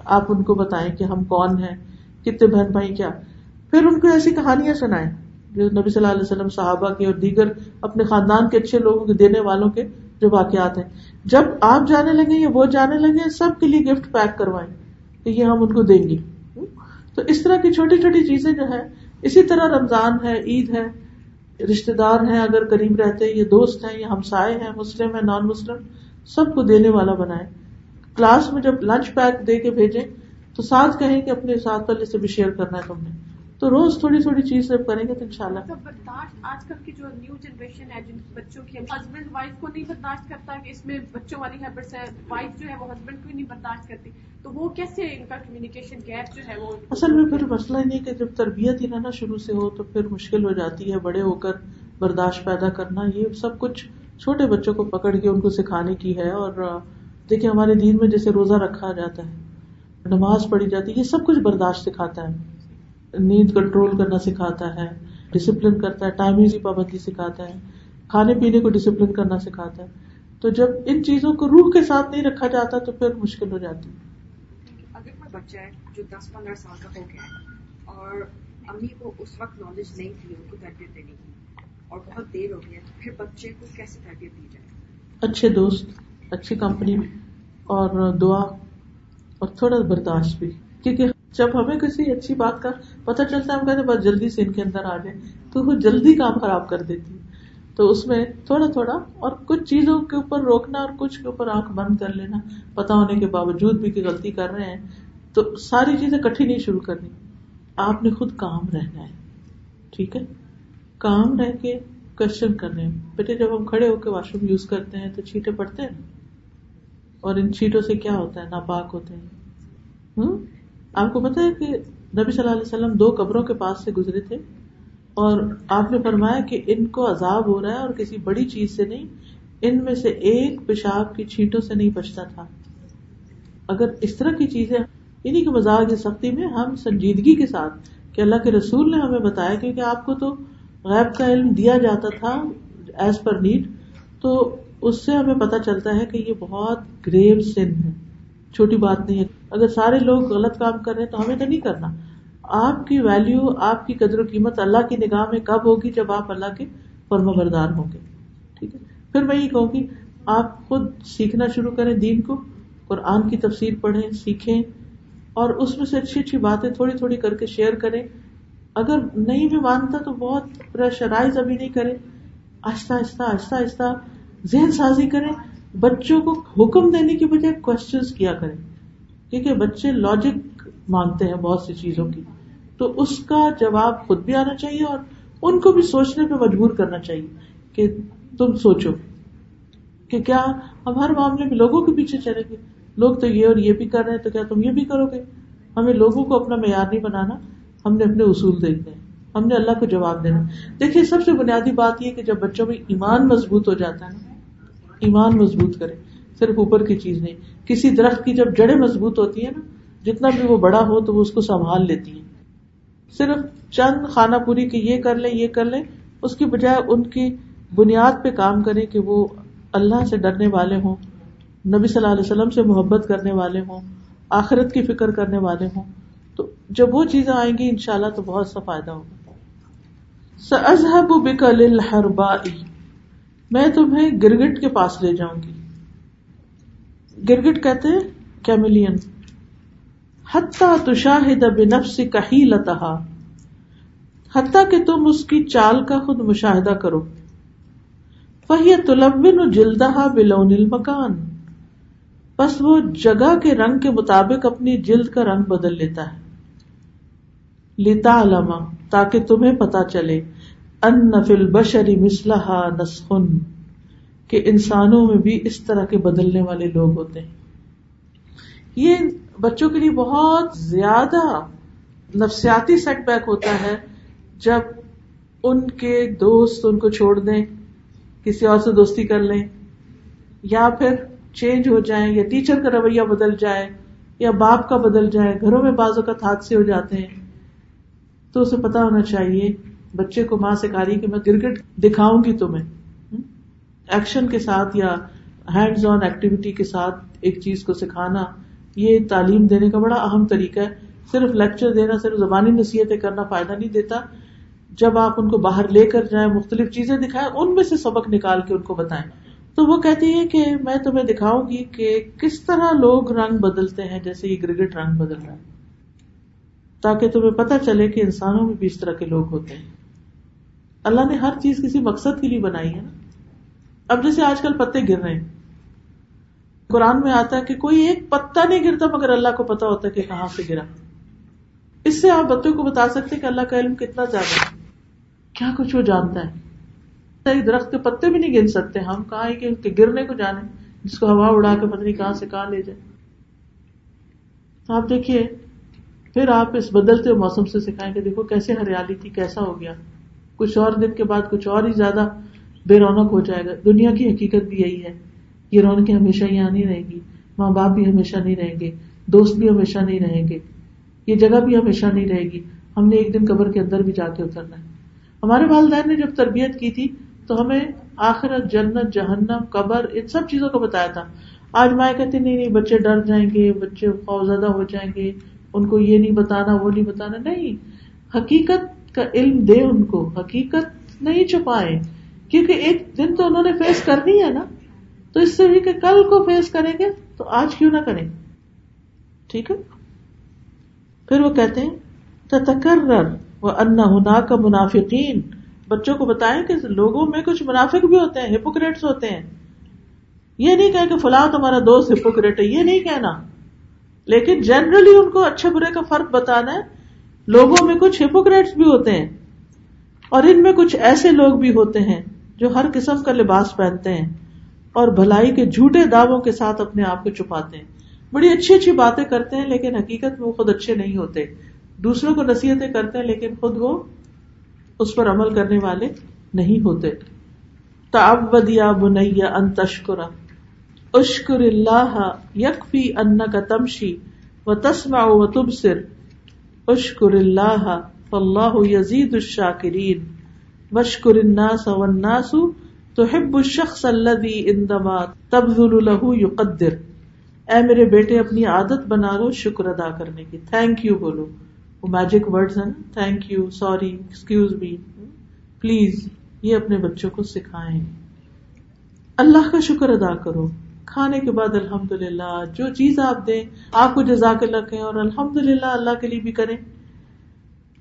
آپ ان کو بتائیں کہ ہم کون ہیں، کتنے بہن بھائی کیا۔ پھر ان کو ایسی کہانیاں سنائیں جو نبی صلی اللہ علیہ وسلم صحابہ کے اور دیگر اپنے خاندان کے اچھے لوگوں کے، دینے والوں کے جو واقعات ہیں۔ جب آپ جانے لگے یا وہ جانے لگے سب کے لیے گفٹ پیک کروائیں۔ کہ یہ ہم ان کو دیں گے۔ تو اس طرح کی چھوٹی چھوٹی چیزیں جو ہے اسی طرح رمضان ہے، عید ہے رشتے دار ہیں اگر قریب رہتے یہ دوست ہیں، یا ہمسائے ہیں، مسلم ہیں نان مسلم سب کو دینے والا بنائے کلاس میں جب لنچ پیک دے کے بھیجیں، تو ساتھ کہیں کہ اپنے ساتھ والے سے بھی شیئر کرنا ہے تم نے۔ تو روز تھوڑی تھوڑی چیز جب کریں گے تو ان شاء اللہ برداشت آج کل کی جو نیو جنریشن ہے جن بچوں کی ہسبینڈ وائف کو نہیں برداشت کرتا کہ اس میں بچوں والی ہیبٹس ہے وائف جو ہے وہ ہسبینڈ کو نہیں برداشت کرتی۔ تو وہ کیسے ان کا کمیونیکیشن گیپ جو ہے وہ اصل میں پھر مسئلہ نہیں کہ جب تربیت ہی نہ شروع سے ہو تو پھر مشکل ہو جاتی ہے بڑے ہو کر برداشت پیدا کرنا۔ یہ سب کچھ چھوٹے بچوں کو پکڑ کے ان کو سکھانے کی ہے۔ اور دیکھیں ہمارے دین میں جیسے روزہ رکھا جاتا ہے نماز پڑھی جاتی ہے یہ سب کچھ برداشت سکھاتا ہے۔ نیند کنٹرول کرنا سکھاتا ہے ڈسپلن کرتا ہے ٹائمنگ کی پابندی سکھاتا ہے کھانے پینے کو ڈسپلن کرنا سکھاتا ہے۔ تو جب ان چیزوں کو روح کے ساتھ نہیں رکھا جاتا تو پھر مشکل ہو جاتی۔ اگر کوئی بچہ ہے جو دس پندرہ سال کا ہو گیا ہے اور امی کو اس وقت نالج نہیں تھی ان کو تربیت دینے کی اور بہت دیر ہو گئی تو پھر بچے کو کیسے تربیت دی جائے؟ اچھے دوست اچھی کمپنی اور دعا اور تھوڑا برداشت بھی۔ کیونکہ جب ہمیں کسی اچھی بات کا پتہ چلتا ہے، ہم کہتے بس جلدی سے ان کے اندر آ جائے تو وہ جلدی کام خراب کر دیتی ہے تو اس میں تھوڑا تھوڑا اور کچھ چیزوں کے اوپر روکنا اور کچھ کے اوپر آنکھ بند کر لینا۔ پتا ہونے کے باوجود بھی کہ غلطی کر رہے ہیں۔ تو ساری چیزیں کٹھی نہیں شروع کرنی۔ آپ نے خود کام رہنا ہے۔ ٹھیک ہے؟ کام رہ کے کوشچن کرنے۔ بیٹے، جب ہم کھڑے ہو کے واش روم یوز کرتے ہیں تو چھیٹے پڑتے ہیں۔ اور ان چھیٹوں سے کیا ہوتا ہے؟ ناپاک ہوتے ہیں۔ ہوں؟ آپ کو پتا ہے کہ نبی صلی اللہ علیہ وسلم دو قبروں کے پاس سے گزرے تھے اور آپ نے فرمایا کہ ان کو عذاب ہو رہا ہے اور کسی بڑی چیز سے نہیں، ان میں سے ایک پیشاب کی چھینٹوں سے نہیں بچتا تھا۔ اگر اس طرح کی چیزیں یعنی انہیں کے مزاج سختی میں ہم سنجیدگی کے ساتھ کہ اللہ کے رسول نے ہمیں بتایا کیونکہ آپ کو تو غیب کا علم دیا جاتا تھا ایز پر نیڈ تو اس سے ہمیں پتا چلتا ہے کہ یہ بہت گریو سن ہے۔ چھوٹی بات نہیں ہے۔ اگر سارے لوگ غلط کام کر رہے ہیں تو ہمیں تو نہیں کرنا۔ آپ کی ویلو آپ کی قدر و قیمت اللہ کی نگاہ میں کب ہوگی جب آپ اللہ کے فرم بردار ہوں گے؟ ٹھیک ہے۔ پھر میں یہ کہوں گی، آپ خود سیکھنا شروع کریں دین کو، قرآن کی تفسیر پڑھیں، سیکھیں، اور اس میں سے اچھی اچھی باتیں تھوڑی تھوڑی کر کے شیئر کریں۔ اگر نہیں بھی مانتا تو بہت پریشرائز ابھی نہیں کرے آہستہ آہستہ آہستہ آہستہ ذہن سازی کریں۔ بچوں کو حکم دینے کی بجائے کوشچنس کیا کریں۔ کیونکہ بچے لاجک مانگتے ہیں بہت سی چیزوں کی۔ تو اس کا جواب خود بھی آنا چاہیے اور ان کو بھی سوچنے پہ مجبور کرنا چاہیے کہ تم سوچو کہ کیا ہم ہر معاملے میں لوگوں کے پیچھے چلیں گے۔ لوگ تو یہ اور یہ بھی کر رہے ہیں، تو کیا تم یہ بھی کرو گے؟ ہمیں لوگوں کو اپنا معیار نہیں بنانا، ہم نے اپنے اصول دیکھنے ہیں۔ ہم نے اللہ کو جواب دینا۔ دیکھیے، سب سے بنیادی بات یہ کہ جب بچوں میں ایمان مضبوط ہو جاتا ہے نا ایمان مضبوط کرے، صرف اوپر کی چیز نہیں۔ کسی درخت کی جب جڑیں مضبوط ہوتی ہیں نا، جتنا بھی وہ بڑا ہو تو وہ اس کو سنبھال لیتی ہیں۔ صرف چند خانہ پوری کے یہ کر لیں، یہ کر لیں، اس کی بجائے ان کی بنیاد پہ کام کرے کہ وہ اللہ سے ڈرنے والے ہوں، نبی صلی اللہ علیہ وسلم سے محبت کرنے والے ہوں، آخرت کی فکر کرنے والے ہوں۔ تو جب وہ چیزیں آئیں گی ان شاء اللہ تو بہت سا فائدہ ہوگا۔ ازہب بکل ہر میں تمہیں گرگٹ کے پاس لے جاؤں گی۔ گرگٹ کہتے ہیں کیملین حتیٰ تشاہد بنفس کہی لتہا حتیٰ کہ تم اس کی چال کا خود مشاہدہ کرو۔ فہی تلبن جلدہ بلون المکان۔ بس وہ جگہ کے رنگ کے مطابق اپنی جلد کا رنگ بدل لیتا ہے۔ لیتا علما تاکہ تمہیں پتا چلے ان نفل بشری مسلح نسخن، کہ انسانوں میں بھی اس طرح کے بدلنے والے لوگ ہوتے ہیں۔ یہ بچوں کے لیے بہت زیادہ نفسیاتی سیٹ بیک ہوتا ہے جب ان کے دوست ان کو چھوڑ دیں، کسی اور سے دوستی کر لیں، یا پھر چینج ہو جائیں، یا ٹیچر کا رویہ بدل جائے، یا باپ کا بدل جائے، گھروں میں بازو کا حادثے ہو جاتے ہیں، تو اسے پتا ہونا چاہیے بچے کو ماں سکھا رہی کہ میں کرکٹ دکھاؤں گی تمہیں۔ ایکشن کے ساتھ یا ہینڈز آن ایکٹیویٹی کے ساتھ ایک چیز کو سکھانا، یہ تعلیم دینے کا بڑا اہم طریقہ ہے۔ صرف لیکچر دینا، صرف زبانی نصیحتیں کرنا فائدہ نہیں دیتا۔ جب آپ ان کو باہر لے کر جائیں، مختلف چیزیں دکھائیں، ان میں سے سبق نکال کے ان کو بتائیں۔ تو وہ کہتی ہے کہ میں تمہیں دکھاؤں گی کہ کس طرح لوگ رنگ بدلتے ہیں، جیسے یہ گرگٹ رنگ بدل رہا ہے۔ تاکہ تمہیں پتا چلے کہ انسانوں میں بھی اس طرح کے لوگ ہوتے ہیں۔ اللہ نے ہر چیز کسی مقصد کے لیے بنائی ہے نا؟ اب جیسے آج کل پتے گر رہے ہیں۔ قرآن میں آتا ہے کہ کوئی ایک پتا نہیں گرتا مگر اللہ کو پتا ہوتا ہے کہ کہاں سے گرا۔ اس سے آپ بتوں کو بتا سکتے کہ اللہ کا علم کتنا زیادہ ہے۔ کیا کچھ وہ جانتا ہے؟ درخت کے پتے بھی نہیں گر سکتے۔ ہم کہاں کہ گرنے کو جانے جس کو ہوا اڑا کے پتنی کہاں سے کہاں لے جائے آپ دیکھیے، پھر آپ اس بدلتے موسم سے سکھائیں کہ دیکھو کیسے ہریالی تھی، کیسا ہو گیا۔ کچھ اور دن کے بعد کچھ اور ہی زیادہ بے رونق ہو جائے گا۔ دنیا کی حقیقت بھی یہی ہے۔ یہ رونقیں ہمیشہ یہاں نہیں رہیں گی۔ ماں باپ بھی ہمیشہ نہیں رہیں گے۔ دوست بھی ہمیشہ نہیں رہیں گے۔ یہ جگہ بھی ہمیشہ نہیں رہے گی۔ ہم نے ایک دن قبر کے اندر بھی جا کے اترنا ہے۔ ہمارے والدین نے جب تربیت کی تھی تو ہمیں آخرت، جنت، جہنم، قبر، ان سب چیزوں کو بتایا تھا۔ آج مائیں کہتی نہیں نہیں، بچے ڈر جائیں گے، بچے خوفزدہ ہو جائیں گے، ان کو یہ نہیں بتانا، وہ نہیں بتانا۔ نہیں، حقیقت کا علم دے ان کو، حقیقت نہیں چھپائے، کیونکہ ایک دن تو انہوں نے فیس کرنی ہے نا۔ تو اس سے بھی کہ کل کو فیس کریں گے، تو آج کیوں نہ کریں۔ ٹھیک ہے؟ پھر وہ کہتے ہیں تکرر وہ انا ہنا کا منافقین۔ بچوں کو بتائیں کہ لوگوں میں کچھ منافق بھی ہوتے ہیں ہپوکریٹس ہوتے ہیں۔ یہ نہیں کہ کہ فلاں تمہارا دوست ہپوکریٹ ہے، یہ نہیں کہنا۔ لیکن جنرلی ان کو اچھے برے کا فرق بتانا ہے۔ لوگوں میں کچھ ہپوکریٹس بھی ہوتے ہیں اور ان میں کچھ ایسے لوگ بھی ہوتے ہیں جو ہر قسم کا لباس پہنتے ہیں اور بھلائی کے جھوٹے دعووں کے ساتھ اپنے آپ کو چھپاتے ہیں۔ بڑی اچھی اچھی باتیں کرتے ہیں لیکن حقیقت میں وہ خود اچھے نہیں ہوتے۔ دوسروں کو نصیحتیں کرتے ہیں لیکن خود وہ اس پر عمل کرنے والے نہیں ہوتے۔ یا بنیا ان تشکرا اشکر اللہ یکفی ان کا تمشی و تسما و تبصر۔ اشکر اللہ اللہ یزید الشاکرین. وشکر الناس والناس تحب الشخص الذي عندما تبذل له يقدر اے میرے بیٹے، اپنی عادت بنا لو، شکر ادا کرنے کی. تھینک یو بولو. وہ میجک ورڈ نا. Thank you sorry excuse me please یہ اپنے بچوں کو سکھائیں۔ اللہ کا شکر ادا کرو۔ کھانے کے بعد الحمد للہ جو چیز آپ دیں، آپ کو جزاک اللہ کہیں اور الحمد للہ اللہ کے لیے بھی کریں۔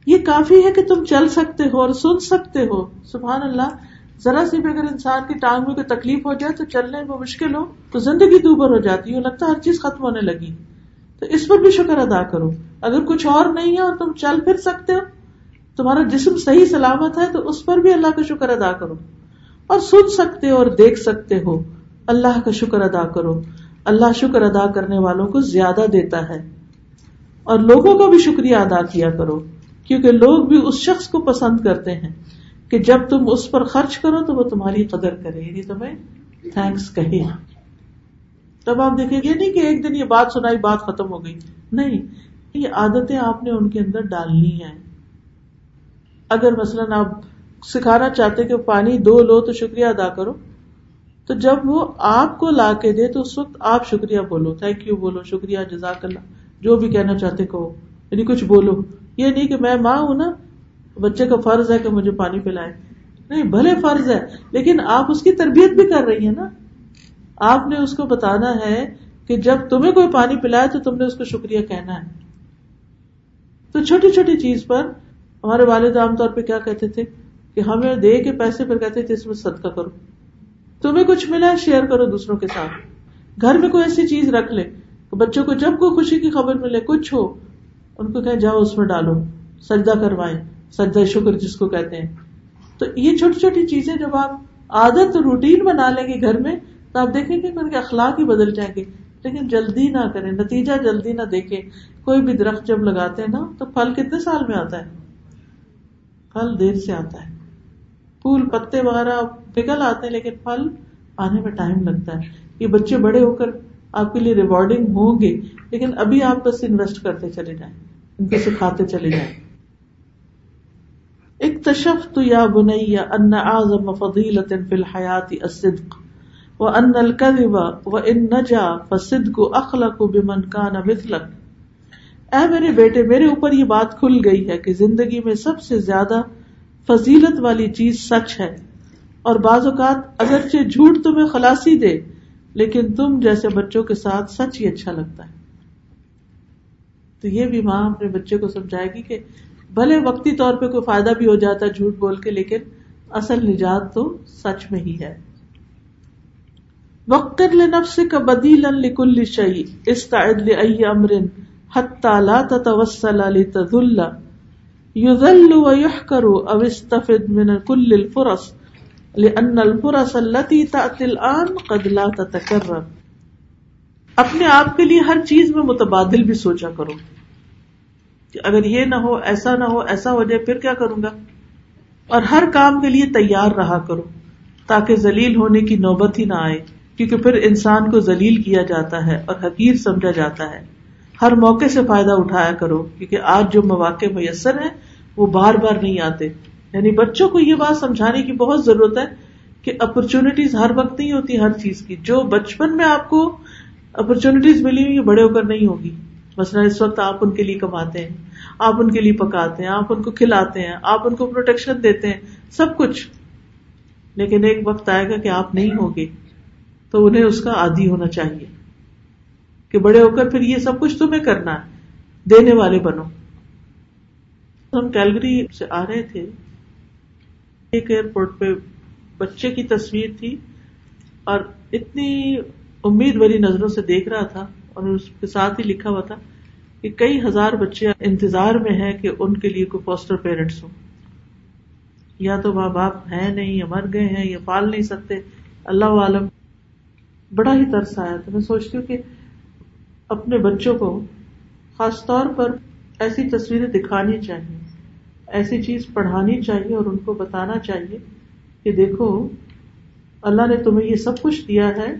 یہ کافی ہے کہ تم چل سکتے ہو اور سن سکتے ہو۔ سبحان اللہ، ذرا سی بھی اگر انسان کی ٹانگ میں کوئی تکلیف ہو جائے تو چلنے میں مشکل ہو، تو زندگی دوبر ہو جاتی ہے لگتا ہے ہر چیز ختم ہونے لگی۔ تو اس پر بھی شکر ادا کرو۔ اگر کچھ اور نہیں ہے اور تم چل پھر سکتے ہو، تمہارا جسم صحیح سلامت ہے، تو اس پر بھی اللہ کا شکر ادا کرو۔ اور سن سکتے ہو اور دیکھ سکتے ہو۔ اللہ کا شکر ادا کرو۔ اللہ شکر ادا کرنے والوں کو زیادہ دیتا ہے۔ اور لوگوں کا بھی شکریہ ادا کیا کرو، کیونکہ لوگ بھی اس شخص کو پسند کرتے ہیں کہ جب تم اس پر خرچ کرو تو وہ تمہاری قدر کرے۔ یعنی تمہیں تھینکس کہے۔ تب آپ دیکھیں گے نہیں کہ ایک دن یہ بات سنائی، بات ختم ہو گئی۔ نہیں، یہ عادتیں آپ نے ان کے اندر ڈالنی ہیں۔ اگر مثلاً آپ سکھانا چاہتے کہ پانی دو لو تو شکریہ ادا کرو تو جب وہ آپ کو لا کے دے تو اس وقت آپ شکریہ بولو تھینک یو بولو، شکریہ، جزاک اللہ، جو بھی کہنا چاہتے کہو۔ یعنی کچھ بولو۔ یہ نہیں کہ میں ماں ہوں نا، بچے کا فرض ہے کہ مجھے پانی پلائے نہیں، بھلے فرض ہے، لیکن آپ اس کی تربیت بھی کر رہی ہیں نا۔ آپ نے اس کو بتانا ہے کہ جب تمہیں کوئی پانی پلائے تو تم نے اس کو شکریہ کہنا ہے۔ تو چھوٹی چھوٹی چیز پر ہمارے والد عام طور پہ کیا کہتے تھے؟ کہ ہمیں دے کے پیسے پر کہتے تھے اس میں صدقہ کرو۔ تمہیں کچھ ملا شیئر کرو دوسروں کے ساتھ۔ گھر میں کوئی ایسی چیز رکھ لے بچوں کو جب کوئی خوشی کی خبر ملے، کچھ ہو، ان کو کہ جاؤ اس میں ڈالو، سجدہ کروائیں، سجدہ شکر جس کو کہتے ہیں۔ تو یہ چھوٹی چھوٹی چیزیں جب آپ عادت روٹین بنا لیں گے گھر میں، تو آپ دیکھیں گے کہ ان کے اخلاق ہی بدل جائیں گے۔ لیکن جلدی نہ کریں، نتیجہ جلدی نہ دیکھیں۔ کوئی بھی درخت جب لگاتے ہیں نا، تو پھل کتنے سال میں آتا ہے؟ پھل دیر سے آتا ہے۔ پھول، پتے وغیرہ پگل آتے ہیں، لیکن پھل آنے میں ٹائم لگتا ہے۔ یہ بچے بڑے ہو کر آپ کے لیے ریوارڈنگ ہوں گے، لیکن ابھی آپ بس انویسٹ کرتے چلے جائیں، ان کو سکھاتے چلے جائیں۔ اکتشفت یا بنیا ان اعظم فضیلت فی الحیات الصدق، وان الكذب وان نجا فالصدق اخلق بمن كان مثلك اے میرے بیٹے، میرے اوپر یہ بات کھل گئی ہے کہ زندگی میں سب سے زیادہ فضیلت والی چیز سچ ہے۔ اور بعض اوقات اگرچہ جھوٹ تمہیں خلاصی دے، لیکن تم جیسے بچوں کے ساتھ سچ ہی اچھا لگتا ہے۔ تو یہ بھی ماں اپنے بچے کو سمجھائے گی کہ بھلے وقتی طور پہ کوئی فائدہ بھی ہو جاتا ہے جھوٹ بول کے، لیکن اصل نجات تو سچ میں ہی ہے۔ وقت نفس کا بدیل لکل شعی استعد لأي امر حتى لا تتوسل لتذل يذل ويحكر او استفد من كل الفرص لأن الفرص التي تأتي الآن قد لا تتكرر اپنے آپ کے لیے ہر چیز میں متبادل بھی سوچا کرو۔ کہ اگر یہ نہ ہو، ایسا نہ ہو، ایسا ہو جائے، پھر کیا کروں گا؟ اور ہر کام کے لیے تیار رہا کرو، تاکہ ذلیل ہونے کی نوبت ہی نہ آئے، کیونکہ پھر انسان کو ذلیل کیا جاتا ہے اور حقیر سمجھا جاتا ہے۔ ہر موقع سے فائدہ اٹھایا کرو، کیونکہ آج جو مواقع میسر ہیں وہ بار بار نہیں آتے۔ یعنی بچوں کو یہ بات سمجھانے کی بہت ضرورت ہے کہ اپرچونیٹیز ہر وقت نہیں ہوتی ہر چیز کی۔ جو بچپن میں آپ کو اپرچونیٹیز ملی ہوئی بڑے ہو کر نہیں ہوگی۔ مثلاً اس وقت آپ ان کے لیے کماتے ہیں، آپ ان کے لیے پکاتے ہیں، آپ ان کو کھلاتے ہیں، آپ ان کو پروٹیکشن دیتے ہیں، سب کچھ۔ لیکن ایک وقت آئے گا کہ آپ نہیں ہوگے، تو انہیں اس کا عادی ہونا چاہیے کہ بڑے ہو کر پھر یہ سب کچھ تمہیں کرنا ہے، دینے والے بنو۔ ہم کیلگری سے آ رہے تھے۔ ایک ایئرپورٹ پہ بچے کی تصویر تھی اور اتنی امید بری نظروں سے دیکھ رہا تھا اور اس کے ساتھ ہی لکھا ہوا تھا کہ کئی ہزار بچے انتظار میں ہیں کہ ان کے لیے کوئی فاسٹر پیرنٹس ہوں۔ یا تو ماں باپ ہیں نہیں یا مر گئے ہیں یا پال نہیں سکتے۔ اللہ عالم۔ بڑا ہی ترس آیا تو میں سوچتی ہوں کہ اپنے بچوں کو خاص طور پر ایسی تصویریں دکھانی چاہیے۔ ایسی چیز پڑھانی چاہیے اور ان کو بتانا چاہیے کہ دیکھو، اللہ نے تمہیں یہ سب کچھ دیا ہے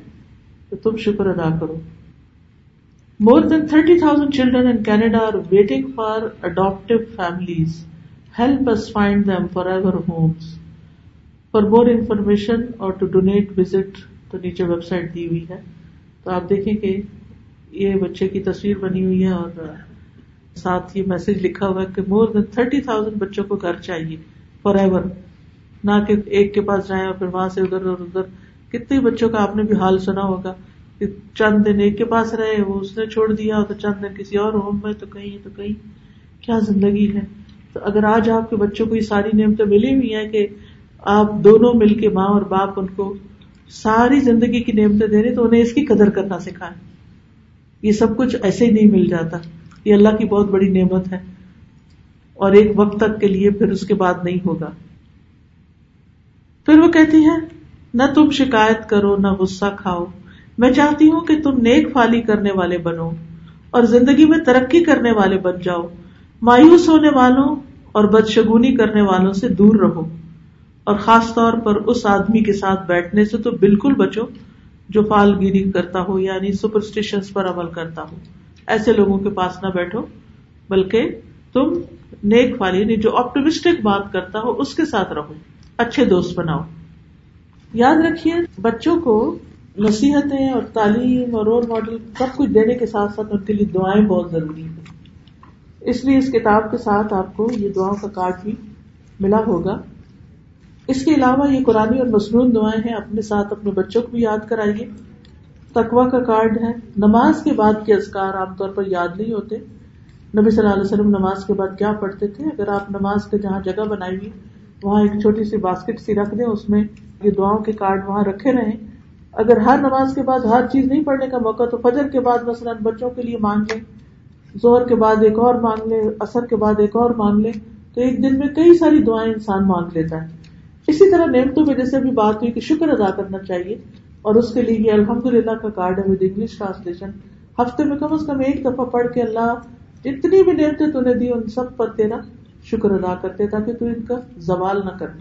تو تم شکر ادا کرو۔ More than thirty thousand children in Canada are waiting for adoptive families help us find them forever homes for more information or to donate visit تو نیچے ویب سائٹ دی ہوئی ہے۔ تو آپ دیکھیں کہ یہ بچے کی تصویر بنی ہوئی ہے اور ساتھ ہی میسج لکھا ہوا ہے کہ مور دین تھرٹی تھاؤزینڈ بچوں کو گھر چاہیے فار ایور نہ کہ ایک کے پاس جائیں اور پھر وہاں سے ادھر اور ادھر. کتنے بچوں کا آپ نے بھی حال سنا ہوگا کہ چند دن ایک کے پاس رہے، وہ اس نے چھوڑ دیا تو چند دن کسی اور ہوم میں، تو کہیں تو کہیں. کیا زندگی ہے؟ تو اگر آج آپ کے بچوں کو یہ ساری نعمتیں ملی ہوئی ہیں کہ آپ دونوں مل کے ماں اور باپ ان کو ساری زندگی کی نعمتیں دے رہے تو انہیں اس کی قدر کرنا سکھائیں۔ یہ سب کچھ ایسے ہی نہیں مل جاتا۔ یہ اللہ کی بہت بڑی نعمت ہے اور ایک وقت تک کے لیے پھر اس کے بعد نہیں ہوگا۔ پھر وہ کہتی ہے، نہ تم شکایت کرو، نہ غصہ کھاؤ۔ میں چاہتی ہوں کہ تم نیک فالی کرنے والے بنو اور زندگی میں ترقی کرنے والے بن جاؤ۔ مایوس ہونے والوں اور بدشگونی کرنے والوں سے دور رہو۔ اور خاص طور پر اس آدمی کے ساتھ بیٹھنے سے تو بالکل بچو جو فال گیری کرتا ہو یعنی سپرسٹیشن پر عمل کرتا ہو۔ ایسے لوگوں کے پاس نہ بیٹھو، بلکہ تم نیک فال یعنی جو آپٹمسٹک بات کرتا ہو، اس کے ساتھ رہو، اچھے دوست بناؤ۔ یاد رکھیے، بچوں کو نصیحتیں اور تعلیم اور رول ماڈل سب کچھ دینے کے ساتھ ساتھ ان کے لیے دعائیں بہت ضروری ہیں۔ اس لیے اس کتاب کے ساتھ آپ کو یہ دعاؤں کا کارڈ بھی ملا ہوگا۔ اس کے علاوہ یہ قرآن اور مصنون دعائیں ہیں، اپنے ساتھ اپنے بچوں کو بھی یاد کرائیے۔ تقوا کا کارڈ ہے۔ نماز کے بعد کے ازکار عام طور پر یاد نہیں ہوتے۔ نبی صلی اللہ علیہ وسلم نماز کے بعد کیا پڑھتے تھے؟ اگر آپ نماز کے جہاں جگہ بنائی ہوئی، وہاں ایک چھوٹی سی باسکٹ سی رکھ دیں، اس میں یہ دعاؤں کے کارڈ وہاں رکھے رہیں۔ اگر ہر نماز کے بعد ہر چیز نہیں پڑھنے کا موقع، تو فجر کے بعد مثلاً بچوں کے لیے مانگ لیں زہر کے بعد ایک اور مانگ لے اثر کے بعد ایک اور مانگ لے تو ایک دن میں کئی ساری دعائیں انسان مانگ لیتا ہے۔ اسی طرح نعمتوں میں جیسے بھی بات ہوئی کہ شکر ادا کرنا چاہیے۔ اور اس کے لیے یہ الحمد للہ کا کارڈ ہے ود انگلش ٹرانسلیشن ہفتے میں کم از کم ایک دفعہ پڑھ کے اللہ جتنی بھی نعمتیں تو نے دی ان سب پر تیرا شکر ادا کرتے تاکہ تو ان کا زوال نہ کرے۔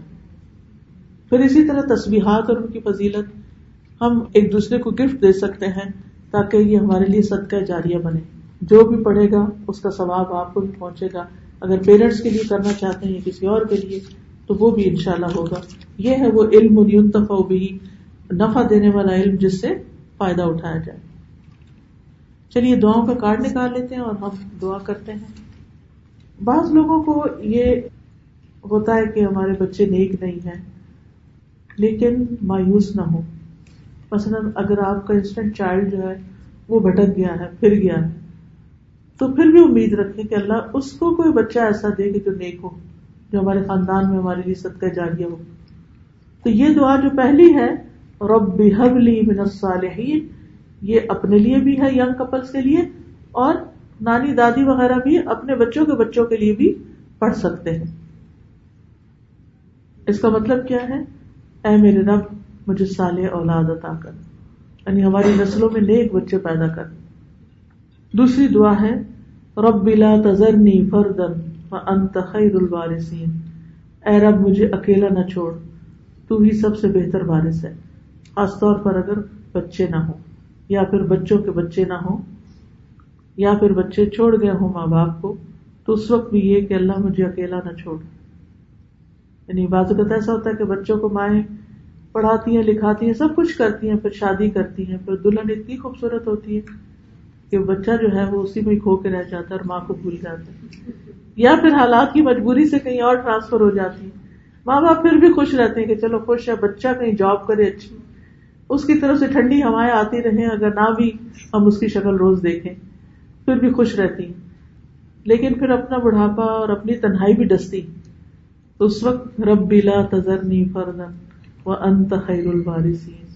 پھر اسی طرح تصویرات اور ان کی فضیلت ہم ایک دوسرے کو گفٹ دے سکتے ہیں تاکہ یہ ہمارے لیے صدقہ جاریہ بنے۔ جو بھی پڑھے گا، اس کا ثواب آپ کو بھی پہنچے گا۔ اگر پیرنٹس کے لیے کرنا چاہتے ہیں کسی اور کے لیے، تو وہ بھی انشاءاللہ ہوگا۔ یہ ہے وہ علم بھی نفع دینے والا علم جس سے فائدہ اٹھایا جائے۔ چلیے، دعاؤں کا کارڈ نکال لیتے ہیں اور ہم دعا کرتے ہیں۔ بعض لوگوں کو یہ ہوتا ہے کہ ہمارے بچے نیک نہیں ہیں، لیکن مایوس نہ ہو مثلاً اگر آپ کا انسٹنٹ چائلڈ جو ہے، وہ بھٹک گیا ہے، پھر گیا ہے، تو پھر بھی امید رکھے کہ اللہ اس کو کوئی بچہ ایسا دے کہ جو نیک ہو، جو ہمارے خاندان میں ہمارے لیے صدقہ جاریہ ہو۔ تو یہ دعا جو پہلی ہے رب حبلی من الصالحین، یہ اپنے لیے بھی ہے ینگ کپلس کے لیے، اور نانی دادی وغیرہ بھی اپنے بچوں کے بچوں کے لیے بھی پڑھ سکتے ہیں۔ اس کا مطلب کیا ہے؟ اے میرے رب، مجھے صالح اولاد عطا کر۔ یعنی ہماری نسلوں میں نیک بچے پیدا کر۔ دوسری دعا ہے، رب لا تذرنی فردن وانت خیر الوارثین۔ اے رب، مجھے اکیلا نہ چھوڑ، تو ہی سب سے بہتر وارث ہے۔ خاص طور پر اگر بچے نہ ہوں، یا پھر بچوں کے بچے نہ ہوں، یا پھر بچے چھوڑ گئے ہوں ماں باپ کو، تو اس وقت بھی یہ کہ اللہ مجھے اکیلا نہ چھوڑ یعنی بعض اوقات ایسا ہوتا ہے کہ بچوں کو مائیں پڑھاتی ہیں، لکھاتی ہیں، سب کچھ کرتی ہیں، پھر شادی کرتی ہیں، پھر دلہن اتنی خوبصورت ہوتی ہے کہ بچہ جو ہے وہ اسی میں کھو کے رہ جاتا ہے اور ماں کو بھول جاتا ہے۔ یا پھر حالات کی مجبوری سے کہیں اور ٹرانسفر ہو جاتی ہے ماں باپ پھر بھی خوش رہتے ہیں کہ چلو خوش ہے، بچہ کہیں جاب کرے اچھی۔ اس کی طرف سے ٹھنڈی ہوائیں آتی رہیں، اگر نہ بھی ہم اس کی شکل روز دیکھیں، پھر بھی خوش رہتی۔ لیکن پھر اپنا بڑھاپا اور اپنی تنہائی بھی ڈستی۔ تو اس وقت رب بلا تذرنی فردن و انت خیر البارثین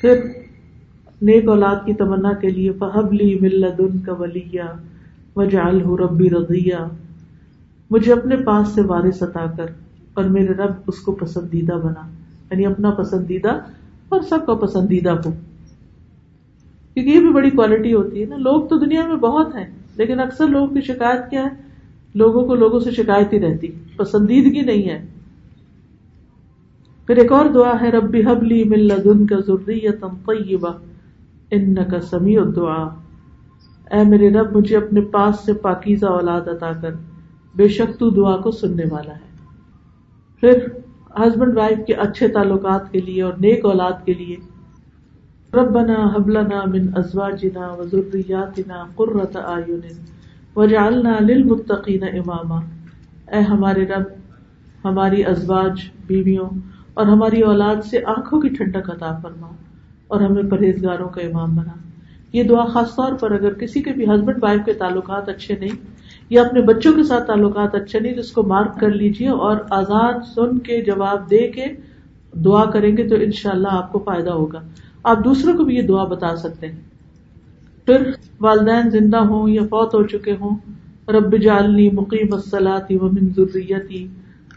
پھر نیک اولاد کی تمنا کے لیے فہبلی ملدن کا ولیہ وجعل ربی رضیہ۔ مجھے اپنے پاس سے وارث عطا کر اور میرے رب اس کو پسندیدہ بنا۔ یعنی اپنا پسندیدہ اور سب کا پسندیدہ ہو۔ کیونکہ یہ بھی بڑی کوالٹی ہوتی ہے نا۔ لوگ تو دنیا میں بہت ہیں، لیکن اکثر لوگوں کی شکایت کیا ہے؟ لوگوں کو لوگوں سے شکایت ہی رہتی۔ پسندیدگی نہیں ہے۔ پھر ایک اور دعا ہے ربی حبلی مل دن کا ضروریت طیبہ ان کا سمیع دعا اے میرے رب، مجھے اپنے پاس سے پاکیزہ اولاد عطا کر۔ بے شک تو دعا کو سننے والا ہے۔ پھر ہسبینڈ وائف کے اچھے تعلقات کے لیے اور نیک اولاد کے لیے۔ ربنا حبلنا من ازواجنا وذرياتنا قرة اعين وجعلنا للمتقين اماما۔ اے ہمارے رب، ہماری ازواج، بیویوں اور ہماری اولاد سے آنکھوں کی ٹھنڈک عطا فرما اور ہمیں پرہیزگاروں کا امام بنا۔ یہ دعا خاص طور پر اگر کسی کے بھی ہسبینڈ وائف کے تعلقات اچھے نہیں یا اپنے بچوں کے ساتھ تعلقات اچھے نہیں تو اس کو مارک کر لیجیے اور آزاد سن کے جواب دے کے دعا کریں گے تو ان شاء اللہ آپ کو فائدہ ہوگا۔ آپ دوسروں کو بھی یہ دعا بتا سکتے ہیں۔ پھر والدین زندہ ہوں یا فوت ہو چکے ہوں، رب جعلنی مقیم الصلاة ومن ذریتی،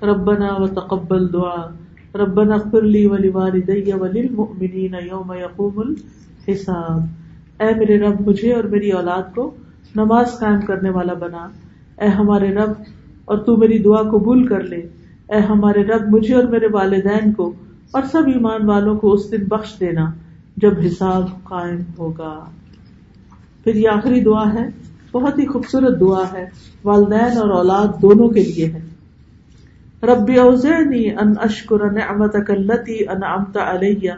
ربنا وتقبل دعا، ربنا اغفر لی ولوالدی وللمؤمنین یوم یقوم الحساب۔ اے میرے رب، مجھے اور میری اولاد کو نماز قائم کرنے والا بنا۔ اے ہمارے رب، اور تو میری دعا قبول کر لے۔ اے ہمارے رب، مجھے اور میرے والدین کو اور سب ایمان والوں کو اس دن بخش دینا جب حساب قائم ہوگا۔ پھر یہ آخری دعا ہے۔ بہت ہی خوبصورت دعا ہے۔ والدین اور اولاد دونوں کے لیے ہے۔ ربی اوزعنی ان اشکر نعمتک اللتی انعمت علیہ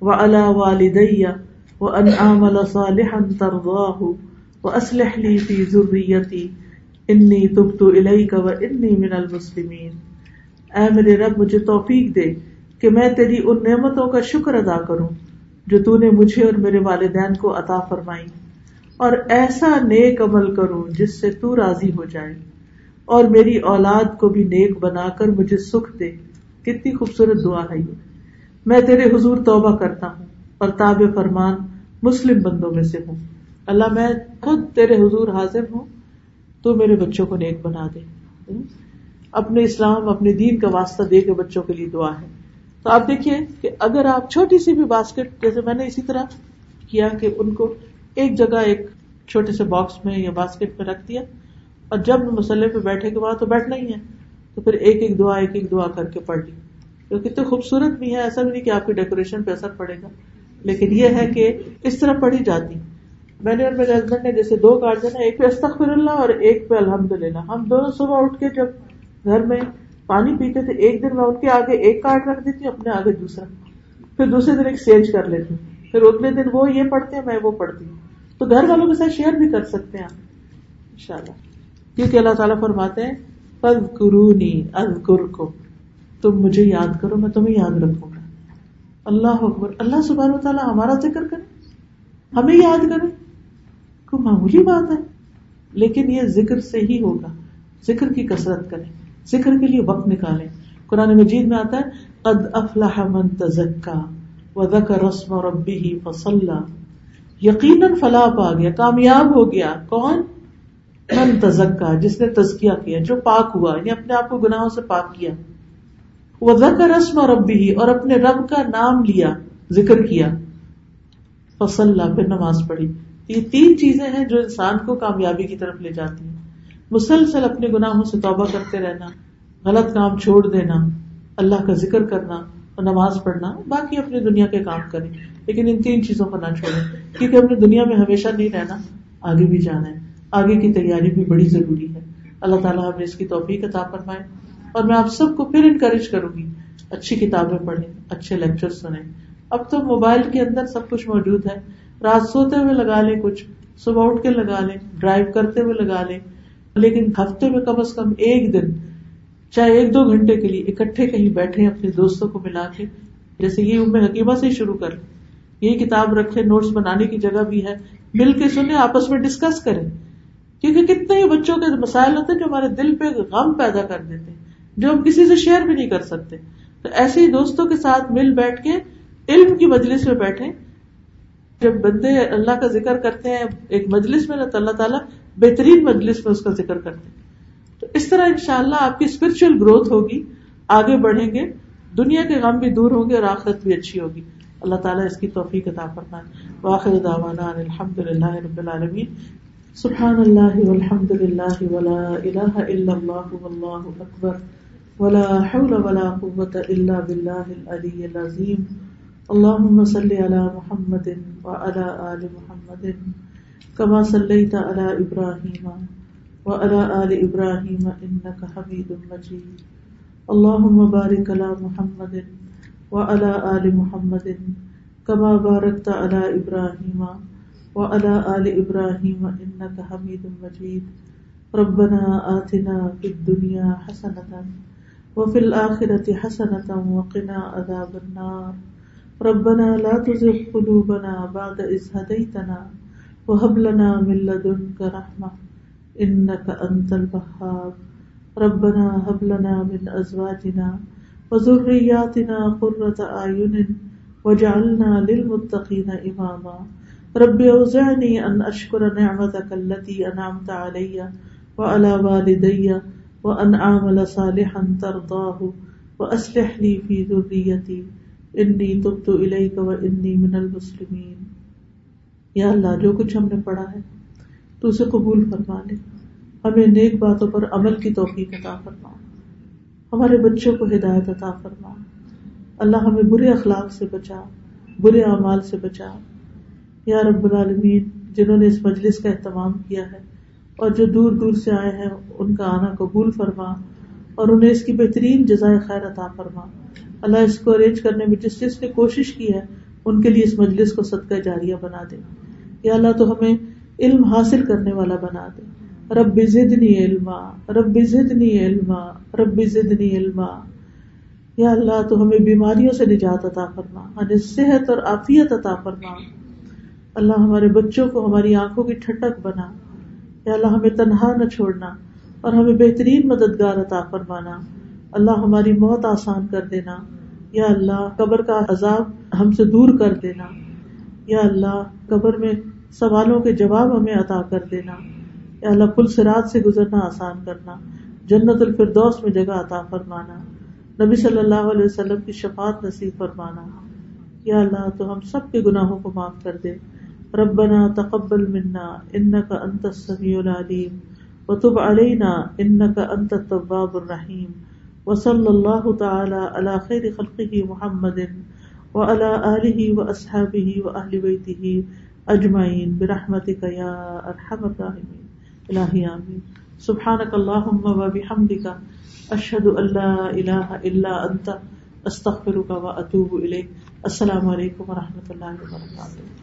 وعلا والدی وان اعمل صالحا ترضاه واصلح لي في ذريتي انی تبت الیک وانی من المسلمین اے میرے رب، مجھے توفیق دے کہ میں تیری ان نعمتوں کا شکر ادا کروں جو تو نے مجھے اور میرے والدین کو عطا فرمائی۔ اور ایسا نیک عمل کروں جس سے تو راضی ہو جائے۔ اور میری اولاد کو بھی نیک بنا کر مجھے سکھ دے۔ کتنی خوبصورت دعا ہے یہ۔ میں تیرے حضور توبہ کرتا ہوں اور تاب فرمان مسلم بندوں میں سے ہوں۔ اللہ میں خود تیرے حضور حاضر ہوں، تو میرے بچوں کو نیک بنا دے۔ اپنے اسلام، اپنے دین کا واسطہ دے کے بچوں کے لیے دعا ہے۔ تو آپ دیکھیے کہ اگر آپ چھوٹی سی بھی باسکٹ، جیسے میں نے اسی طرح کیا کہ ان کو ایک جگہ ایک چھوٹے سے باکس میں یا باسکٹ میں رکھ دیا، اور جب مسئلے پہ بیٹھے کے بعد تو بیٹھنا ہی ہے۔ تو پھر ایک ایک دعا، ایک ایک دعا کر کے پڑھ لی۔ کیونکہ تو خوبصورت بھی ہے ایسا بھی نہیں کہ آپ کی ڈیکوریشن پہ اثر پڑے گا۔ لیکن یہ ہے کہ اس طرح پڑھی جاتی۔ میں نے اور میرے ہسبینڈ نے جیسے دو کارڈ دینا ایک پہ استخر اللہ اور ایک پہ الحمد للہ ہم دونوں صبح اٹھ کے جب گھر میں پانی پیتے تھے، ایک دن میں اٹھ کے آگے ایک کارڈ رکھ دیتی ہوں اپنے آگے دوسرا۔ پھر دوسرے دن ایک کر لیتی۔ ہوں پھر اگلے دن وہ یہ پڑھتے ہیں میں وہ پڑھتی۔ ہوں تو گھر والوں کے ساتھ شیئر بھی کر سکتے ہیں آپ۔ ان شاء اللہ کیونکہ اللہ تعالیٰ فرماتے ہیں پل قرونی الکر کو تم مجھے یاد کرو، میں تمہیں یاد رکھوں گا۔ اللہ اکبر۔ اللہ سبحانہ تعالیٰ ہمارا ذکر کرے۔ ہمیں یاد کرے۔ کوئی معمولی بات ہے۔ لیکن یہ ذکر سے ہی ہوگا۔ ذکر کی کثرت کریں۔ ذکر کے لیے وقت نکالیں۔ قرآن مجید میں آتا ہے، قد افلح من تزکا وذکر رسم ربه فصلى یقیناً فلاح پا گیا، کامیاب ہو گیا۔ کون؟ من تزکا، جس نے تزکیہ کیا، جو پاک ہوا یعنی اپنے آپ کو گناہوں سے پاک کیا۔ وذکر رسم ربه اور اپنے رب کا نام لیا، ذکر کیا۔ فصلى پھر نماز پڑھی۔ یہ تین چیزیں ہیں جو انسان کو کامیابی کی طرف لے جاتی ہیں۔ مسلسل اپنے گناہوں سے توبہ کرتے رہنا، غلط کام چھوڑ دینا، اللہ کا ذکر کرنا اور نماز پڑھنا، باقی اپنی دنیا کے کام کریں۔ لیکن ان تین چیزوں کو نہ چھوڑیں، کیونکہ اپنی دنیا میں ہمیشہ نہیں رہنا، آگے بھی جانا ہے۔ آگے کی تیاری بھی بڑی ضروری ہے۔ اللہ تعالیٰ ہمیں اس کی توفیق عطا فرمائے۔ اور میں آپ سب کو پھر انکریج کروں گی، اچھی کتابیں پڑھیں، اچھے لیکچر سنیں۔ اب تو موبائل کے اندر سب کچھ موجود ہے۔ رات سوتے ہوئے لگا لیں کچھ، صبح اٹھ کے لگا لیں، ڈرائیو کرتے ہوئے لگا لیں، لیکن ہفتے میں کم از کم ایک دن، چاہے ایک دو گھنٹے کے لیے اکٹھے کہیں بیٹھے اپنے دوستوں کو ملا کے، جیسے یہ ام حکیمہ سے شروع کر، یہ کتاب رکھے نوٹس بنانے کی جگہ بھی ہے، مل کے سنیں، آپس میں ڈسکس کریں، کیونکہ کتنے ہی بچوں کے مسائل ہوتے ہیں جو ہمارے دل پہ غم پیدا کر دیتے ہیں، جو ہم کسی سے شیئر بھی نہیں کر سکتے۔ تو ایسے ہی دوستوں کے ساتھ مل بیٹھ کے، علم کی مجلس میں بیٹھے جب بندے اللہ کا ذکر کرتے ہیں، ایک مجلس میں، تو اللہ تعالیٰ بہترین مجلس میں اس کا ذکر کرتے ہیں۔ تو اس طرح ان شاء اللہ آپ کی اسپرچل گروتھ ہوگی، آگے بڑھیں گے، دنیا کے غم بھی دور ہوں گے اور آخرت بھی اچھی ہوگی۔ اللہ تعالیٰ اس کی توفیق عطا فرمائے۔ واخر دعوانا الحمد للہ رب العالمین۔ سبحان اللہ والحمد للہ ولا الہ الا اللہ واللہ اکبر۔ ولا حول ولا قوة الا باللہ العلی العظیم۔ اللهم صل على محمد وعلى آل محمد كما صليت على إبراهيم وعلى آل إبراهيم إنك حميد مجيد. اللهم بارك على محمد وعلى آل محمد كما باركت على إبراهيم وعلى آل إبراهيم إنك حميد مجيد. ربنا آتنا في الدنيا حسنة وفي الآخرة حسنة وقنا عذاب النار. ربنا لا تزغ قلوبنا بعد إذ هديتنا وهب لنا من لدنك رحمة إنك أنت الوهاب. ربنا هب لنا من أزواجنا وذرياتنا قرة أعين واجعلنا للمتقين إماما. رب أوزعني أن أشكر نعمتك التي أنعمت علي وعلى والدي وأن أعمل صالحا ترضاه وأصلح لي في ذريتي إني تبت إليك وإني من المسلمين یا اللہ، جو کچھ ہم نے پڑھا ہے، تو اسے قبول فرما لے۔ ہمیں نیک باتوں پر عمل کی توفیق عطا فرما۔ ہمارے بچوں کو ہدایت عطا فرما۔ اللہ ہمیں برے اخلاق سے بچا، برے اعمال سے بچا۔ یا رب العالمین، جنہوں نے اس مجلس کا اہتمام کیا ہے اور جو دور دور سے آئے ہیں، ان کا آنا قبول فرما اور انہیں اس کی بہترین جزائے خیر عطا فرما۔ اللہ اس کو ارینج کرنے میں جس جس نے کوشش کی ہے، ان کے لیے اس مجلس کو صدقہ جاریہ بنا دے۔ یا اللہ تو ہمیں علم حاصل کرنے والا بنا دے۔ رب زدنی علما، رب زدنی علما، رب زدنی علما۔ یا اللہ تو ہمیں بیماریوں سے نجات عطا فرما، ہمیں صحت اور عافیت عطا فرما۔ اللہ ہمارے بچوں کو ہماری آنکھوں کی ٹھٹک بنا۔ یا اللہ ہمیں تنہا نہ چھوڑنا اور ہمیں بہترین مددگار عطا فرمانا۔ اللہ ہماری موت آسان کر دینا۔ یا اللہ، قبر کا عذاب ہم سے دور کر دینا۔ یا اللہ، قبر میں سوالوں کے جواب ہمیں عطا کر دینا۔ یا اللہ، پل سرات سے گزرنا آسان کرنا۔ جنت الفردوس میں جگہ عطا فرمانا۔ نبی صلی اللہ علیہ وسلم کی شفاعت نصیب فرمانا۔ یا اللہ، تو ہم سب کے گناہوں کو معاف کر دے۔ ربنا تقبل منا انك انت السميع العليم وتب علينا انك انت التواب الرحيم وصلى الله تعالى على خير خلقه محمد وعلى اله واصحابه واهل بيته اجمعين برحمتك يا ارحم الراحمين. الہی آمین سبحانک اللہم و بحمدک اشہد ان لا الہ الا انت استغفرک و اتوب الیک السلام علیکم و رحمۃ اللہ وبرکاتہ